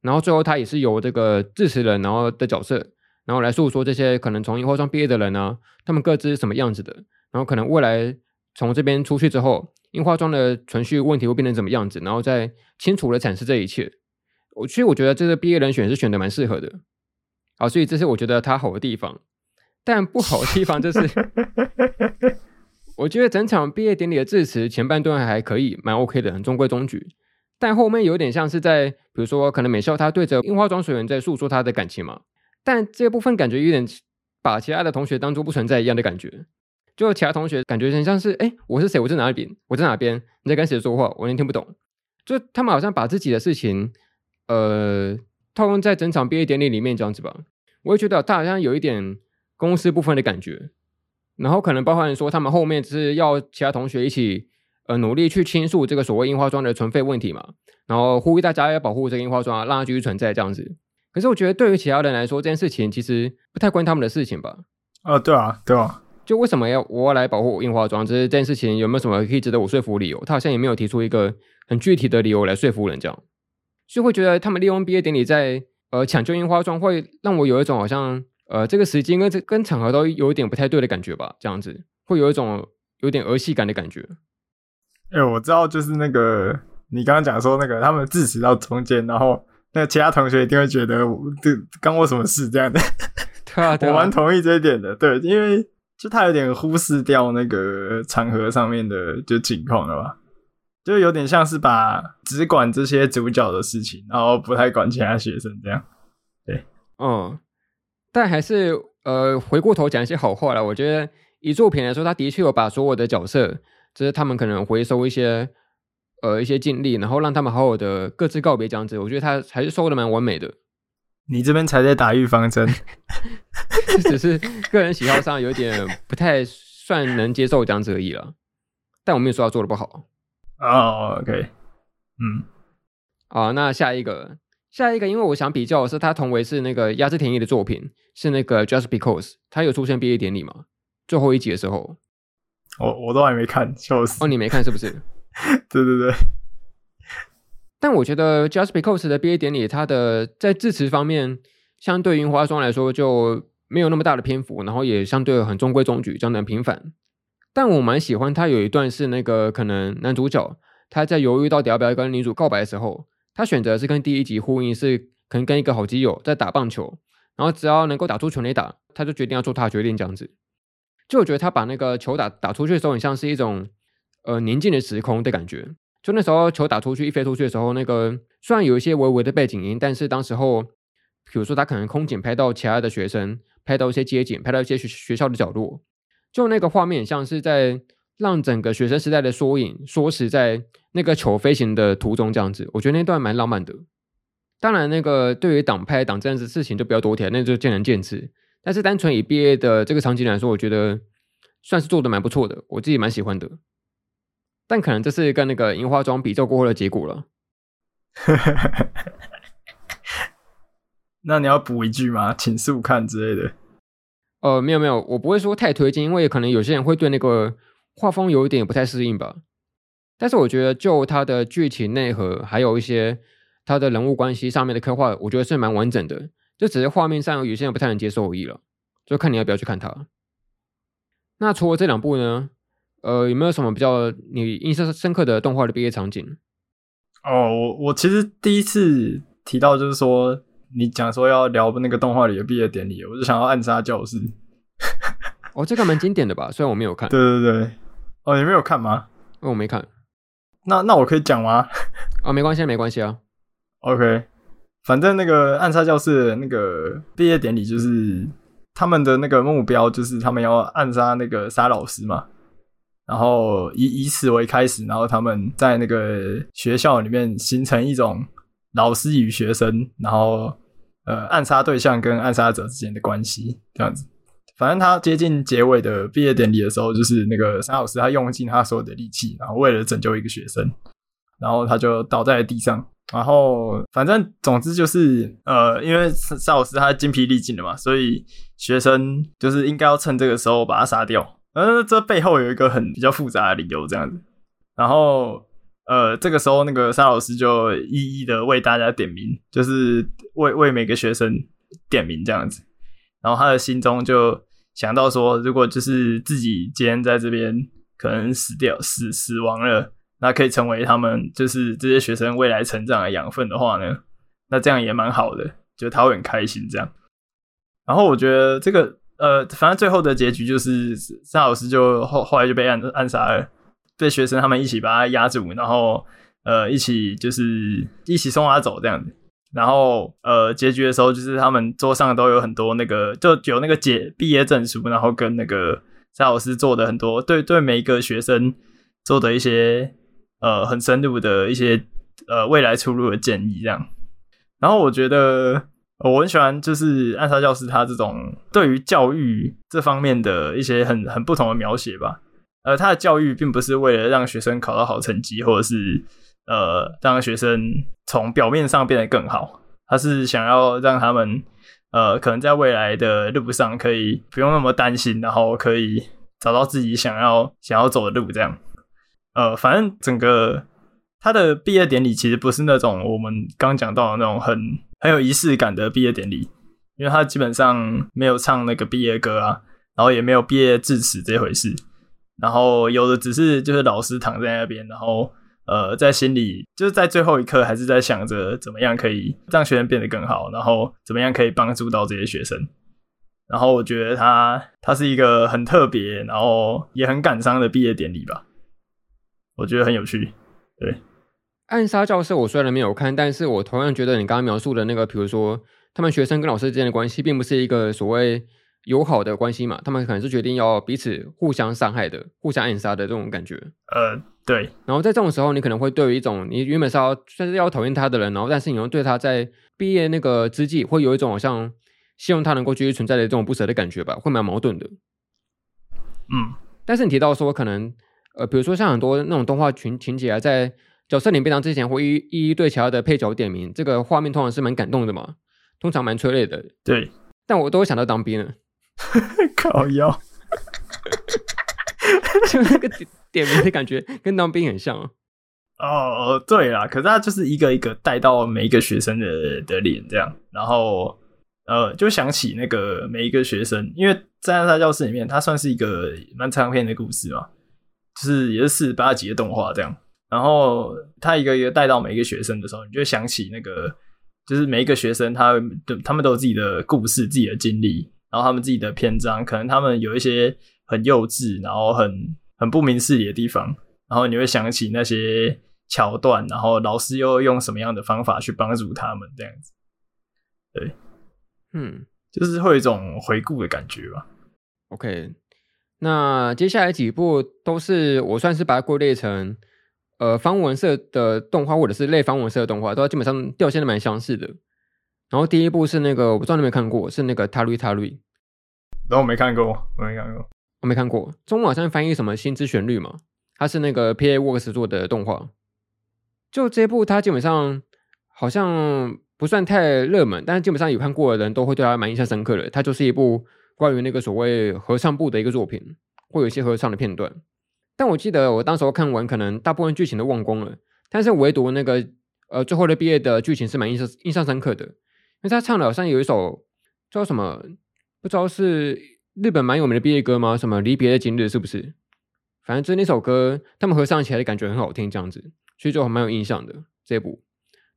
A: 然后最后他也是由这个致辞人然后的角色，然后来诉说这些可能从樱花庄毕业的人呢，他们各自是什么样子的，然后可能未来从这边出去之后，樱花庄的存续问题会变成怎么样子，然后再清楚的阐释这一切。我其实我觉得这个毕业人选是选的蛮适合的，好，所以这是我觉得他好的地方。但不好的地方就是，<laughs> 我觉得整场毕业典礼的致辞前半段还可以，蛮 OK 的，很中规中矩。但后面有点像是在，比如说可能美校他对着樱花庄水源在诉说他的感情嘛，但这部分感觉有点把其他的同学当做不存在一样的感觉。就其他同学感觉很像是，哎，我是谁？我在哪边？我在哪边？你在跟谁说话？我连听不懂。就他们好像把自己的事情。呃，套用在整场毕业典礼里面这样子吧，我也觉得他好像有一点公私不分的感觉，然后可能包含说他们后面是要其他同学一起呃努力去倾诉这个所谓樱花庄的存废问题嘛，然后呼吁大家要保护这个樱花庄，让它继续存在这样子。可是我觉得对于其他人来说，这件事情其实不太关他们的事情吧？
B: 啊，对啊，对啊，
A: 就为什么要我要来保护樱花庄？这这件事情有没有什么可以值得我说服理由？他好像也没有提出一个很具体的理由来说服人这样。就会觉得他们利用毕业典礼在呃抢救樱花妆，会让我有一种好像呃这个时间跟这跟场合都有一点不太对的感觉吧，这样子会有一种有点儿戏感的感觉。
B: 哎、欸，我知道，就是那个你刚刚讲说那个他们致辞到中间，然后那其他同学一定会觉得这关我什么事这样的。
A: 对啊，对啊，<laughs>
B: 我蛮同意这一点的。对，因为就他有点忽视掉那个场合上面的就情况了吧。就有点像是把只管这些主角的事情，然后不太管其他学生这样。对，
A: 嗯，但还是呃，回过头讲一些好话啦。我觉得以作品来说，他的确有把所有的角色，就是他们可能回收一些呃一些经历，然后让他们好好的各自告别这样子。我觉得他还是收的蛮完美的。<laughs>
B: 你这边才在打预防针，<laughs>
A: 只是个人喜好上有点不太算能接受这样子而已了。但我没有说他做的不好。
B: 哦、oh，OK，嗯，
A: 好，那下一个，下一个，因为我想比较的是他同为是那个鸭织田一的作品，是那个 Just Because，他有出现毕业典礼吗？最后一集的时候，
B: 我我都还没看，笑死。
A: 哦，你没看是不是？<laughs>
B: 对对对。
A: 但我觉得 Just Because 的毕业典礼，它的在致辞方面，相对于樱花霜来说就没有那么大的篇幅，然后也相对很中规中矩，相当平凡。但我蛮喜欢他有一段是那个可能男主角他在犹豫到底要不要跟女主告白的时候，他选择是跟第一集呼应，是可能跟一个好基友在打棒球，然后只要能够打出全垒打，他就决定要做他的决定这样子。就我觉得他把那个球打打出去的时候，很像是一种呃宁静的时空的感觉。就那时候球打出去一飞出去的时候，那个虽然有一些微微的背景音，但是当时候比如说他可能空景拍到其他的学生，拍到一些街景，拍到一些学学校的角落。就那个画面，像是在让整个学生时代的缩影缩实在那个球飞行的途中这样子，我觉得那段蛮浪漫的。当然，那个对于挡拍挡这样子事情就不要多提，那就见仁见智。但是单纯以毕业的这个场景来说，我觉得算是做的蛮不错的，我自己蛮喜欢的。但可能这是跟那个樱花庄比较过后的结果了。<laughs>
B: 那你要补一句吗？请速看之类的。
A: 呃，没有没有，我不会说太推荐，因为可能有些人会对那个画风有一点不太适应吧。但是我觉得就它的具体内核，还有一些它的人物关系上面的刻画，我觉得是蛮完整的。就只是画面上有些人不太能接受而已了，就看你要不要去看它。那除了这两部呢？呃，有没有什么比较你印象深刻的动画的毕业场景？
B: 哦，我我其实第一次提到就是说。你讲说要聊那个动画里的毕业典礼，我就想要暗杀教室。
A: 哦，这个蛮经典的吧？虽然我没有看。
B: 对对对。哦，你没有看吗？
A: 哦，我没看。
B: 那那我可以讲吗？
A: 哦，没关系，没关系啊。
B: OK，反正那个暗杀教室的那个毕业典礼，就是他们的那个目标，就是他们要暗杀那个杀老师嘛。然后以以此为开始，然后他们在那个学校里面形成一种老师与学生，然后呃暗杀对象跟暗杀者之间的关系这样子。反正他接近结尾的毕业典礼的时候，就是那个沙老师他用尽他所有的力气，然后为了拯救一个学生，然后他就倒在了地上。然后，反正总之就是，呃，因为沙老师他精疲力尽了嘛，所以学生就是应该要趁这个时候把他杀掉。呃，这背后有一个很比较复杂的理由，这样子。然后，呃，这个时候那个沙老师就一一的为大家点名，就是为为每个学生点名这样子。然后他的心中就想到说，如果就是自己今天在这边可能死掉、死死亡了。那可以成为他们就是这些学生未来成长的养分的话呢，那这样也蛮好的，就他会很开心这样。然后我觉得这个呃，反正最后的结局就是沙老师就后后来就被暗暗杀了，被学生他们一起把他压住，然后呃一起就是一起送他走这样子。然后呃结局的时候就是他们桌上都有很多那个就有那个结毕业证书，然后跟那个沙老师做的很多对对每一个学生做的一些。呃，很深入的一些呃未来出路的建议，这样。然后我觉得我很喜欢，就是暗杀教师他这种对于教育这方面的一些很很不同的描写吧。呃，他的教育并不是为了让学生考到好成绩，或者是呃让学生从表面上变得更好，他是想要让他们呃可能在未来的路上可以不用那么担心，然后可以找到自己想要想要走的路，这样。呃，反正整个他的毕业典礼其实不是那种我们刚讲到的那种很很有仪式感的毕业典礼，因为他基本上没有唱那个毕业歌啊，然后也没有毕业致辞这回事，然后有的只是就是老师躺在那边，然后呃在心里就是在最后一刻还是在想着怎么样可以让学生变得更好，然后怎么样可以帮助到这些学生，然后我觉得他他是一个很特别，然后也很感伤的毕业典礼吧。我觉得很有趣，对。
A: 暗杀教室我虽然没有看，但是我同样觉得你刚刚描述的那个，比如说他们学生跟老师之间的关系，并不是一个所谓友好的关系嘛，他们可能是决定要彼此互相伤害的、互相暗杀的这种感觉。
B: 呃，对。
A: 然后在这种时候，你可能会对于一种你原本是要算是要讨厌他的人，然后但是你又对他在毕业那个之际，会有一种好像希望他能够继续存在的这种不舍的感觉吧，会蛮矛盾的。
B: 嗯，
A: 但是你提到说可能。呃，比如说像很多那种动画群情节啊，在角色领便当之前会一一一对其他的配角点名，这个画面通常是蛮感动的嘛，通常蛮催泪的。
B: 对，
A: 但我都会想到当兵了，<laughs>
B: 靠腰，<laughs>
A: 就那个点点名的感觉跟当兵很像哦。
B: 哦，对啦，可是他就是一个一个带到每一个学生的的脸这样，然后呃，就想起那个每一个学生，因为在他教室里面，他算是一个蛮长篇的故事嘛。就是也是四十八集的动画这样，然后他一个一个带到每一个学生的时候，你就想起那个，就是每一个学生他他们都有自己的故事、自己的经历，然后他们自己的篇章，可能他们有一些很幼稚，然后很很不明事理的地方，然后你会想起那些桥段，然后老师又用什么样的方法去帮助他们这样子，对，
A: 嗯，
B: 就是会有一种回顾的感觉吧。
A: OK。那接下来几部都是我算是把它归类成，呃，方文社的动画或者是类方文社的动画，都基本上调性的蛮相似的。然后第一部是那个我不知道你有没有看过，是那个《塔瑞塔瑞》。
B: 然后我没看过，我没看过，
A: 我没看过。中文好像翻译什么《心之旋律》嘛，它是那个 PA Works 做的动画。就这部，它基本上好像不算太热门，但是基本上有看过的人都会对它蛮印象深刻的。它就是一部。关于那个所谓合唱部的一个作品，会有一些合唱的片段，但我记得我当时候看完，可能大部分剧情都忘光了，但是唯独那个呃最后的毕业的剧情是蛮印象印象深刻的，因为他唱的好像有一首叫什么，不知道是日本蛮有名的毕业歌吗？什么离别的今日是不是？反正就是那首歌，他们合唱起来的感觉很好听，这样子，所以就还蛮有印象的这一部。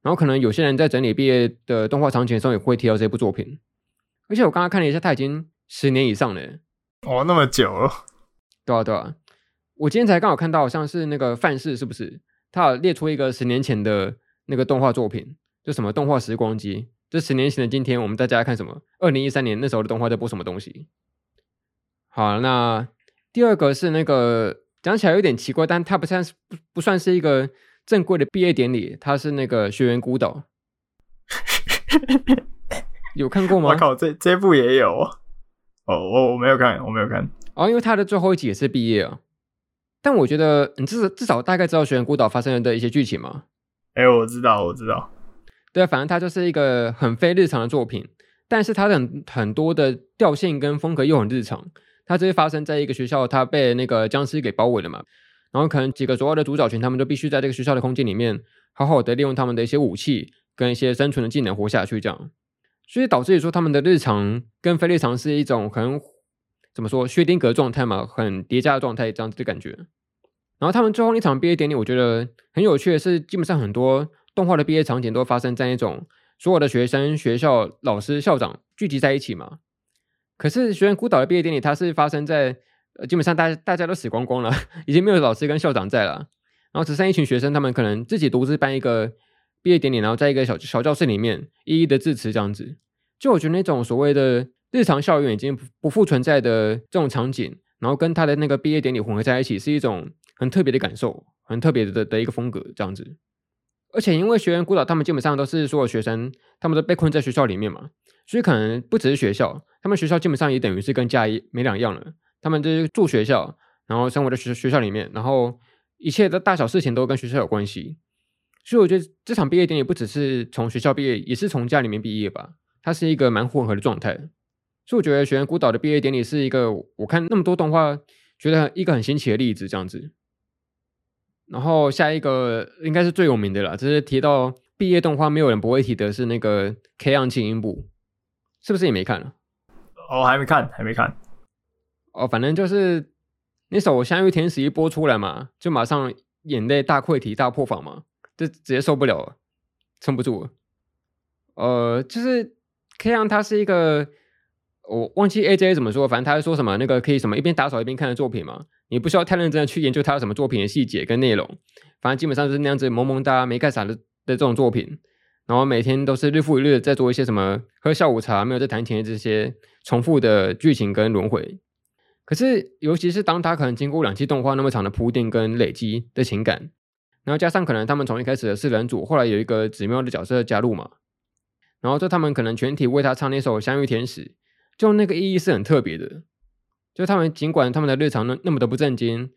A: 然后可能有些人在整理毕业的动画场景的时候，也会提到这部作品，而且我刚刚看了一下，他已经。十年以上了，
B: 哦，那么久了，<laughs>
A: 对啊，对啊。我今天才刚好看到，好像是那个范式，是不是？他有列出一个十年前的那个动画作品，就什么动画时光机，就十年前的今天，我们大家看什么？二零一三年那时候的动画在播什么东西？好，那第二个是那个讲起来有点奇怪，但它不算是不不算是一个正规的毕业典礼，它是那个学员孤岛。<laughs> 有看过吗？
B: 我靠，这这部也有哦，我我没有看，我没有看。
A: 哦，因为它的最后一集也是毕业啊。但我觉得你至少至少大概知道学员孤岛发生的一些剧情吗？
B: 哎、欸，我知道，我知道。
A: 对，反正它就是一个很非日常的作品，但是它的很，多的调性跟风格又很日常。它就是发生在一个学校，它被那个僵尸给包围了嘛，然后可能几个主要的主角群，他们就必须在这个学校的空间里面，好好的利用他们的一些武器跟一些生存的技能活下去，这样，所以导致于说他们的日常跟非日常是一种很怎么说薛定格状态嘛，很叠加的状态这样子的感觉。然后他们最后一场毕业典礼，我觉得很有趣的是，基本上很多动画的毕业场景都发生在一种所有的学生、学校、老师、校长聚集在一起嘛。可是学院孤岛的毕业典礼，它是发生在呃，基本上大家大家都死光光了，<laughs> 已经没有老师跟校长在了，然后只剩一群学生，他们可能自己独自办一个毕业典礼，然后在一个小小教室里面一一的致辞这样子。就我觉得那种所谓的日常校园已经不复存在的这种场景，然后跟他的那个毕业典礼混合在一起，是一种很特别的感受，很特别的的一个风格这样子。而且因为学园孤岛，他们基本上都是所有学生，他们都被困在学校里面嘛。所以可能不只是学校，他们学校基本上也等于是跟家一没两样了。他们就是住学校，然后生活在学学校里面，然后一切的大小事情都跟学校有关系。所以我觉得这场毕业典礼不只是从学校毕业，也是从家里面毕业吧。它是一个蛮混合的状态。所以我觉得《学园孤岛》的毕业典礼是一个我看那么多动画觉得一个很新奇的例子，这样子。然后下一个应该是最有名的了，就是提到毕业动画，没有人不会提的是那个《K-ON 轻音部》。是不是也没看了？
B: 哦，还没看，还没看。
A: 哦，反正就是那首《相遇天使》一播出来嘛，就马上眼泪大溃堤、大破防嘛，就直接受不了了，撑不住了。呃，就是 K-ON 他是一个，我忘记 AJ 怎么说，反正他是说什么那个可以什么一边打扫一边看的作品嘛，你不需要太认真的去研究他有什么作品的细节跟内容，反正基本上就是那样子萌萌哒没干啥的的这种作品。然后每天都是日复一日的在做一些什么喝下午茶，没有在弹琴的这些重复的剧情跟轮回。可是，尤其是当他可能经过两季动画那么长的铺垫跟累积的情感，然后加上可能他们从一开始的四人组，后来有一个紫喵的角色加入嘛，然后就他们可能全体为他唱那首《相遇天使》，就那个意义是很特别的。就他们尽管他们的日常那那么的不正经，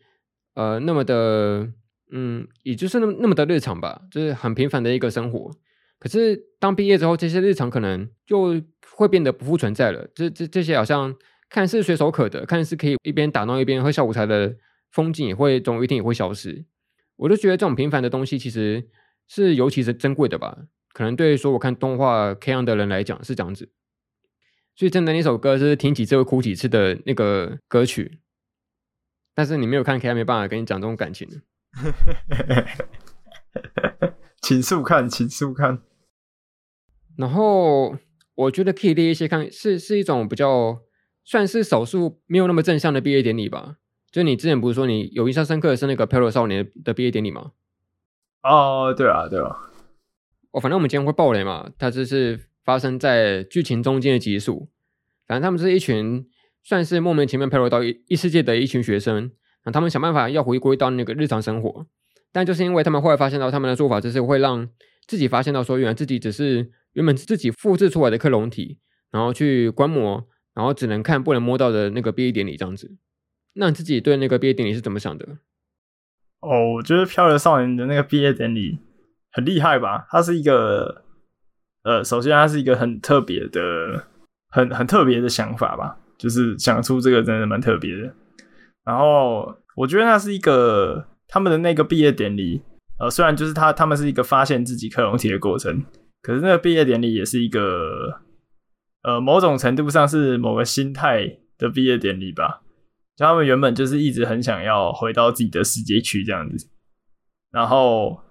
A: 呃，那么的嗯，也就是那么那么的日常吧，就是很平凡的一个生活。可是，当毕业之后，这些日常可能就会变得不复存在了。这、这、这些好像看似随手可得，看似可以一边打闹一边喝下午茶的风景，也会总有一天也会消失。我就觉得这种平凡的东西，其实是尤其是珍贵的吧。可能对说我看动画 K-ON 的人来讲是这样子。所以，真的那首歌是听几次会哭几次的那个歌曲。但是你没有看 K-ON，没办法跟你讲这种感情。<laughs>
B: 请速看，请速看。
A: 然后我觉得可以列一些看，是是一种比较算是少数没有那么正向的毕业典礼吧。就你之前不是说你有印象深刻的是那个《飘流少年》的毕业典礼吗？
B: 哦，对啊，对啊。
A: 哦，反正我们今天会爆雷嘛，它就是发生在剧情中间的集数。反正他们是一群算是莫名其妙飘流到异世界的一群学生，那他们想办法要回归到那个日常生活，但就是因为他们后来发现到他们的做法就是会让自己发现到说，原来自己只是。原本自己复制出来的克隆体，然后去观摩，然后只能看不能摸到的那个毕业典礼这样子。那你自己对那个毕业典礼是怎么想的？
B: 哦，我觉得《漂流少年》的那个毕业典礼很厉害吧？它是一个，呃，首先它是一个很特别的、很很特别的想法吧，就是想出这个真的蛮特别的。然后我觉得那是一个他们的那个毕业典礼，呃，虽然就是他他们是一个发现自己克隆体的过程。可是那个毕业典礼也是一个，呃，某种程度上是某个心态的毕业典礼吧。就他们原本就是一直很想要回到自己的世界去这样子，然后，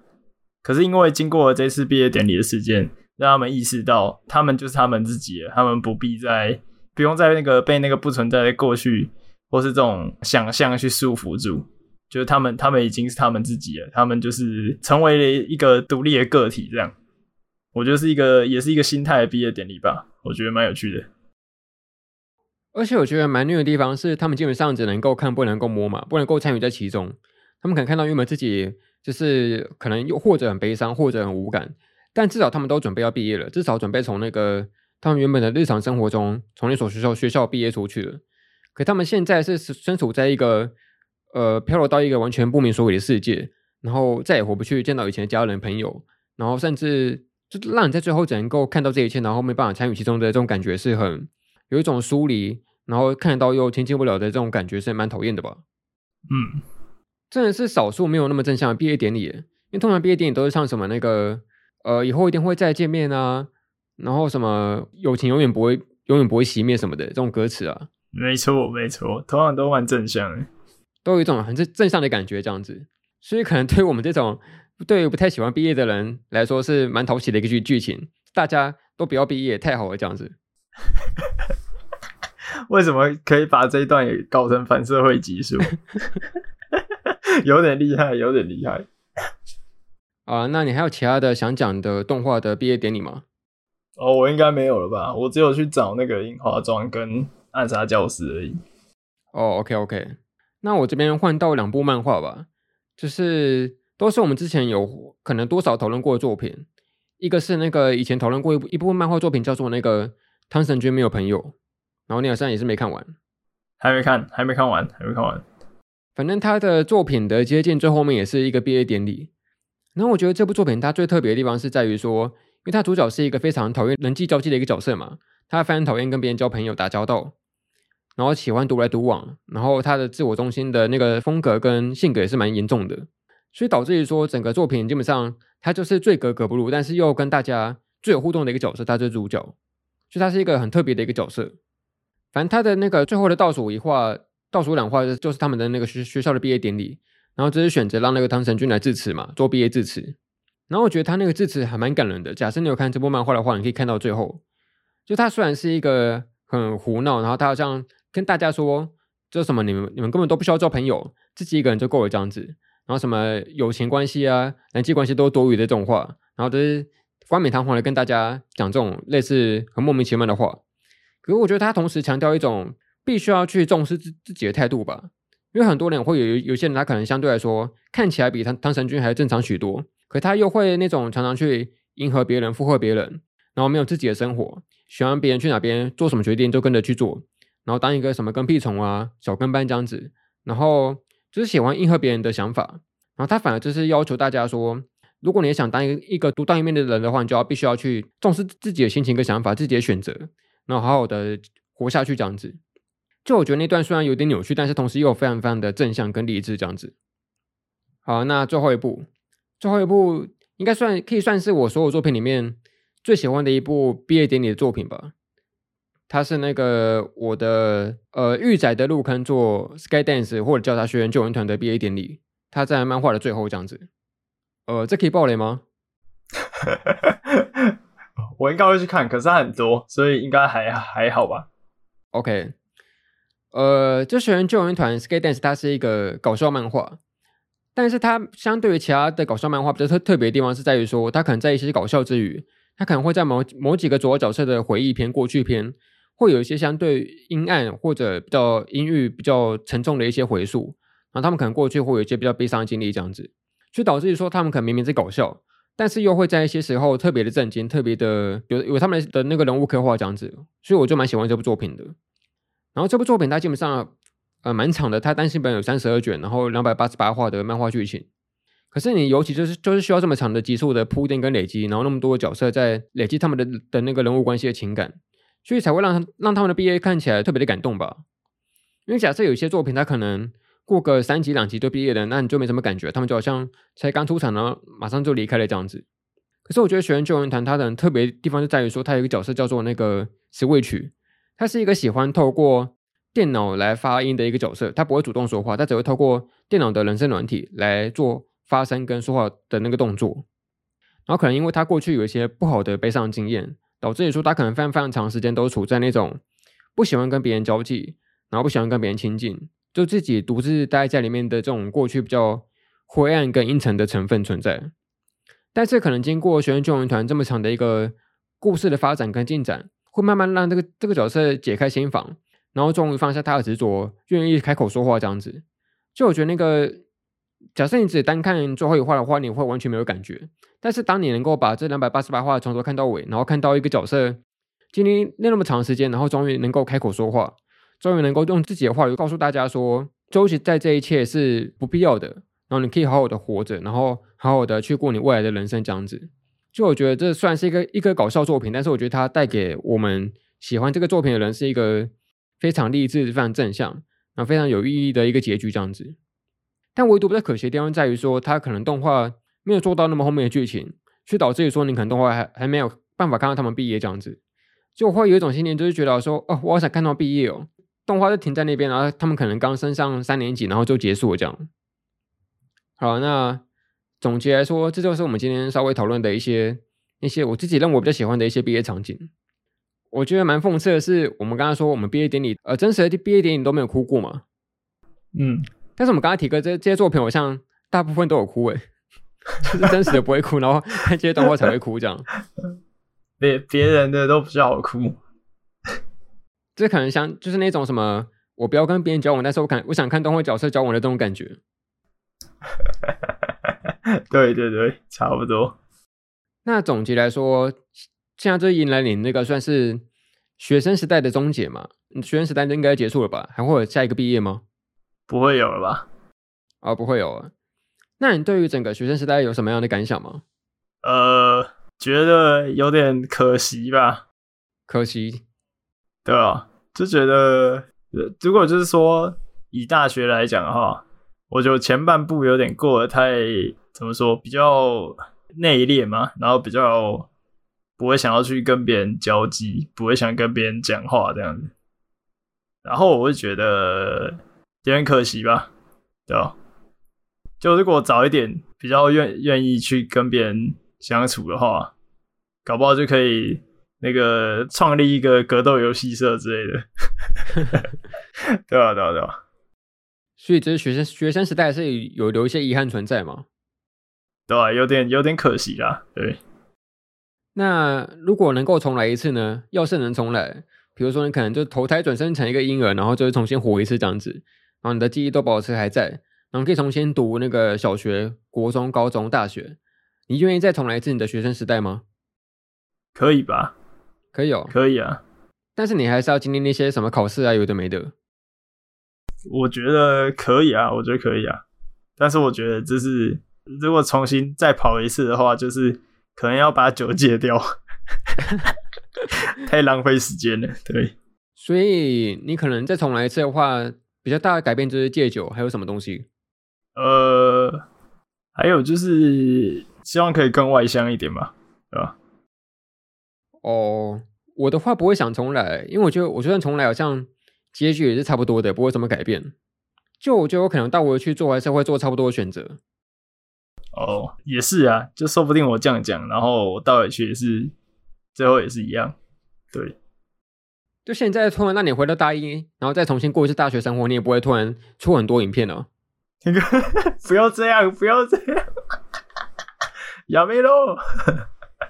B: 可是因为经过这次毕业典礼的事件，让他们意识到他们就是他们自己了，他们不必再不用再那个被那个不存在的过去或是这种想象去束缚住，就是他们他们已经是他们自己了，他们就是成为了一个独立的个体这样。我觉得是一个，也是一个心态的毕业典礼吧。我觉得蛮有趣的。
A: 而且我觉得蛮虐的地方是，他们基本上只能够看，不能够摸嘛，不能够参与在其中。他们可能看到原本自己就是可能又或者很悲伤，或者很无感，但至少他们都准备要毕业了，至少准备从那个他们原本的日常生活中，从那所学校学校毕业出去了。可他们现在是身处在一个呃飘落到一个完全不明所以的世界，然后再也回不去见到以前的家人朋友，然后甚至就让你在最后只能够看到这一切，然后没办法参与其中的这种感觉是很有一种疏离，然后看得到又亲近不了的这种感觉是蛮讨厌的吧？
B: 嗯。
A: 真的是少数没有那么正向的毕业典礼，因为通常毕业典礼都是唱什么那个呃以后一定会再见面啊，然后什么友情永远不会永远不会熄灭什么的这种歌词啊。
B: 没错没错，通常都蛮正向的，
A: 都有一种很正正向的感觉这样子，所以可能对于我们这种对于不太喜欢毕业的人来说是蛮讨喜的一个剧剧情，大家都不要毕业太好了这样子。
B: 为什么可以把这一段也搞成反社会级数？<laughs> 有点厉害，有点厉害
A: 啊！那你还有其他的想讲的动画的毕业典礼吗？
B: 哦，我应该没有了吧？我只有去找那个樱花庄跟暗杀教室而已。
A: 哦，OK OK，那我这边换到两部漫画吧，就是都是我们之前有可能多少讨论过的作品。一个是那个以前讨论过一部一部漫画作品，叫做那个汤神君没有朋友，然后你好像也是没看完，
B: 还没看，还没看完，还没看完。
A: 反正他的作品的接近最后面也是一个毕业典礼。然后我觉得这部作品它最特别的地方是在于说，因为他主角是一个非常讨厌人际交际的一个角色嘛，他非常讨厌跟别人交朋友、打交道，然后喜欢独来独往，然后他的自我中心的那个风格跟性格也是蛮严重的，所以导致于说整个作品基本上他就是最格格不入，但是又跟大家最有互动的一个角色，他就是主角，所以他是一个很特别的一个角色。反正他的那个最后的倒数一话。倒数两话就是他们的那个学学校的毕业典礼，然后这是选择让那个汤神君来致辞嘛，做毕业致辞。然后我觉得他那个致辞还蛮感人的。假设你有看这部漫画的话，你可以看到最后，就他虽然是一个很胡闹，然后他好像跟大家说，这什么你们你们根本都不需要交朋友，自己一个人就够了这样子。然后什么友情关系啊、人际关系都多余的这种话，然后都是冠冕堂皇的跟大家讲这种类似很莫名其妙的话。可是我觉得他同时强调一种。必须要去重视自自己的态度吧，因为很多人会有有些人，他可能相对来说看起来比汤汤神君还正常许多，可他又会那种常常去迎合别人、附和别人，然后没有自己的生活，喜欢别人去哪边做什么决定就跟着去做，然后当一个什么跟屁虫啊、小跟班这样子，然后就是喜欢迎合别人的想法，然后他反而就是要求大家说，如果你也想当一个一个独当一面的人的话，你就要必须要去重视自己的心情跟想法、自己的选择，然后好好的活下去这样子。就我觉得那段虽然有点扭曲，但是同时又非常非常的正向跟励志这样子。好，那最后一部，最后一部应该算可以算是我所有作品里面最喜欢的一部毕业典礼的作品吧。它是那个我的呃御宅的入坑做 Skydance 或者叫他学员救援团的毕业典礼。他在漫画的最后这样子。呃，这可以爆雷吗？<laughs>
B: 我应该会去看，可是它很多，所以应该还还好吧。
A: OK。呃，这学园救援团 Skydance 它是一个搞笑漫画，但是它相对于其他的搞笑漫画比较特特别的地方是在于说，它可能在一些搞笑之余，它可能会在某某几个主要角色的回忆篇、过去篇，会有一些相对阴暗或者比较阴郁、比较沉重的一些回溯，然后他们可能过去会有一些比较悲伤的经历这样子，所以导致于说他们可能明明是搞笑，但是又会在一些时候特别的震惊、特别的有有他们的那个人物刻画这样子，所以我就蛮喜欢这部作品的。然后这部作品它基本上呃蛮长的，它单行本有三十二卷，然后两百八十八话的漫画剧情。可是你尤其就是就是需要这么长的集数的铺垫跟累积，然后那么多角色在累积他们的的那个人物关系的情感，所以才会让让他们的毕业看起来特别的感动吧。因为假设有一些作品它可能过个三集两集就毕业了，那你就没什么感觉，他们就好像才刚出场然后马上就离开了这样子。可是我觉得学园救援团它的特别地方就在于说，它有一个角色叫做那个 Switch。他是一个喜欢透过电脑来发音的一个角色，他不会主动说话，他只会透过电脑的人声软体来做发声跟说话的那个动作。然后可能因为他过去有一些不好的悲伤经验，导致于说他可能非常非常长时间都处在那种不喜欢跟别人交际，然后不喜欢跟别人亲近，就自己独自待在家里面的这种过去比较灰暗跟阴沉的成分存在。但是可能经过学园救援团这么长的一个故事的发展跟进展。会慢慢让这个这个角色解开心防，然后终于放下他的执着，愿意开口说话这样子。就我觉得那个，假设你只单看最后一话的话，你会完全没有感觉。但是当你能够把这两百八十八话从头看到尾，然后看到一个角色经历那么长时间，然后终于能够开口说话，终于能够用自己的话语告诉大家说，周琦在这一切是不必要的，然后你可以好好的活着，然后好好的去过你未来的人生这样子。就我觉得这算是一个一个搞笑作品，但是我觉得它带给我们喜欢这个作品的人是一个非常励志、非常正向。然后非常有意义的一个结局这样子，但唯独比较可惜的地方在于说，它可能动画没有做到那么后面的剧情，却导致于说你可能动画还还没有办法看到他们毕业这样子，就会有一种心情，就是觉得说，哦，我好想看到毕业哦，动画就停在那边，然后他们可能刚升上三年级，然后就结束了这样。好，那总结来说，这就是我们今天稍微讨论的一些那些我自己认为比较喜欢的一些毕业场景。我觉得蛮讽刺的是，我们刚刚说我们毕业典礼，呃，真实的毕业典礼都没有哭过嘛？
B: 嗯，
A: 但是我们刚刚提过这这些作品，好像大部分都有哭诶，<laughs> 就是真实的不会哭，然后看这些动画才会哭这样。<laughs>
B: 别别人的都比较好哭，
A: 这可能像就是那种什么，我不要跟别人交往，但是我看我想看动画角色交往的这种感觉。<laughs> <laughs>
B: 对对对，差不多。
A: 那总结来说。现在就迎来你那个算是学生时代的终结嘛？学生时代应该结束了吧？还会有下一个毕业吗？
B: 不会有了吧？
A: 哦，不会有了。那你对于整个学生时代有什么样的感想吗？
B: 呃，觉得有点可惜吧。
A: 可惜，
B: 对啊，就觉得如果就是说以大学来讲的话，我觉得前半部有点过得太怎么说，比较内敛嘛，然后比较。不会想要去跟别人交际，不会想跟别人讲话这样子，然后我会觉得有点可惜吧，对吧？就如果早一点比较愿愿意去跟别人相处的话，搞不好就可以那个创立一个格斗游戏社之类的，<laughs> 对吧？对吧？对吧？
A: 所以这是学生学生时代是有留一些遗憾存在吗？
B: 对吧？有点有点可惜啦，对。
A: 那如果能够重来一次呢？要是能重来，比如说你可能就投胎转生成一个婴儿，然后就重新活一次这样子，然后你的记忆都保持还在，然后可以重新读那个小学、国中、高中、大学，你愿意再重来一次你的学生时代吗？
B: 可以吧？
A: 可以哦，
B: 可以啊。
A: 但是你还是要经历那些什么考试啊，有的没的。
B: 我觉得可以啊，我觉得可以啊。但是我觉得这是如果重新再跑一次的话，就是。可能要把酒戒掉，<laughs> 太浪费时间了。对，
A: 所以你可能再重来一次的话，比较大的改变就是戒酒，还有什么东西？
B: 呃，还有就是希望可以更外向一点嘛，对吧？
A: 哦，我的话不会想重来，因为我觉得我就算重来，好像结局也是差不多的，不会怎么改变。就我觉得我可能到我去做，还是会做差不多的选择。
B: 哦，也是啊，就说不定我这样讲，然后我倒回去也是，最后也是一样，对。
A: 就现在突然让你回到大一，然后再重新过一次大学生活，你也不会突然出很多影片哦。
B: 那 <laughs> 个不要这样，不要这样，<laughs> 亚梅喽，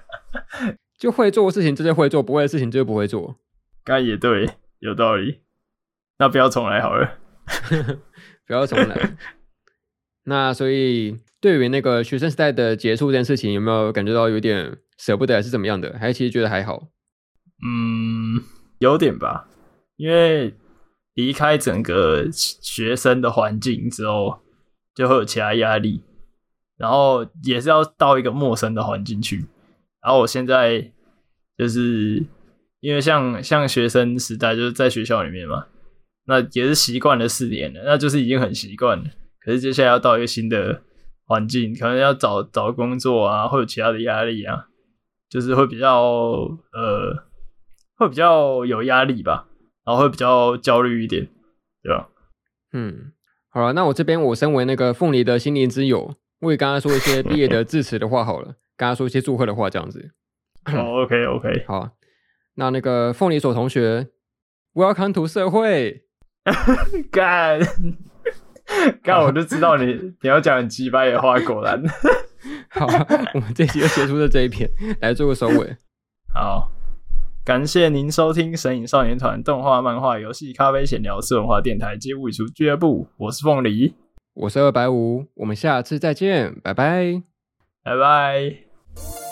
B: <laughs>
A: 就会做的事情就是会做，不会的事情就是不会做。
B: 该也对，有道理。那不要重来好了，
A: 不要重来。那所以。对于那个学生时代的结束这件事情，有没有感觉到有点舍不得，还是怎么样的？还其实觉得还好？
B: 嗯，有点吧，因为离开整个学生的环境之后，就会有其他压力，然后也是要到一个陌生的环境去。然后我现在就是因为像像学生时代就是在学校里面嘛，那也是习惯了四年了，那就是已经很习惯了。可是接下来要到一个新的。环境可能要找找工作啊，会有其他的压力啊，就是会比较呃，会比较有压力吧，然后会比较焦虑一点，对吧？
A: 嗯，好了，那我这边我身为那个凤梨的心灵之友，我也刚刚说一些毕业的致辞的话好了，刚刚说一些祝贺的话这样子。
B: 好，OK OK，
A: 好，那那个凤梨所同学，Welcome to 社会，<laughs>
B: 干。<laughs> 刚我就知道你 <laughs> 你要讲鸡掰的话，果然。
A: 好，我们这集就结束在这一篇，来做个收尾。<laughs>
B: 好，感谢您收听《神影少年团》动画、漫画、游戏、咖啡闲聊次文化电台街舞艺术俱乐部。我是凤梨，
A: 我是二百五，我们下次再见，拜拜，
B: 拜拜。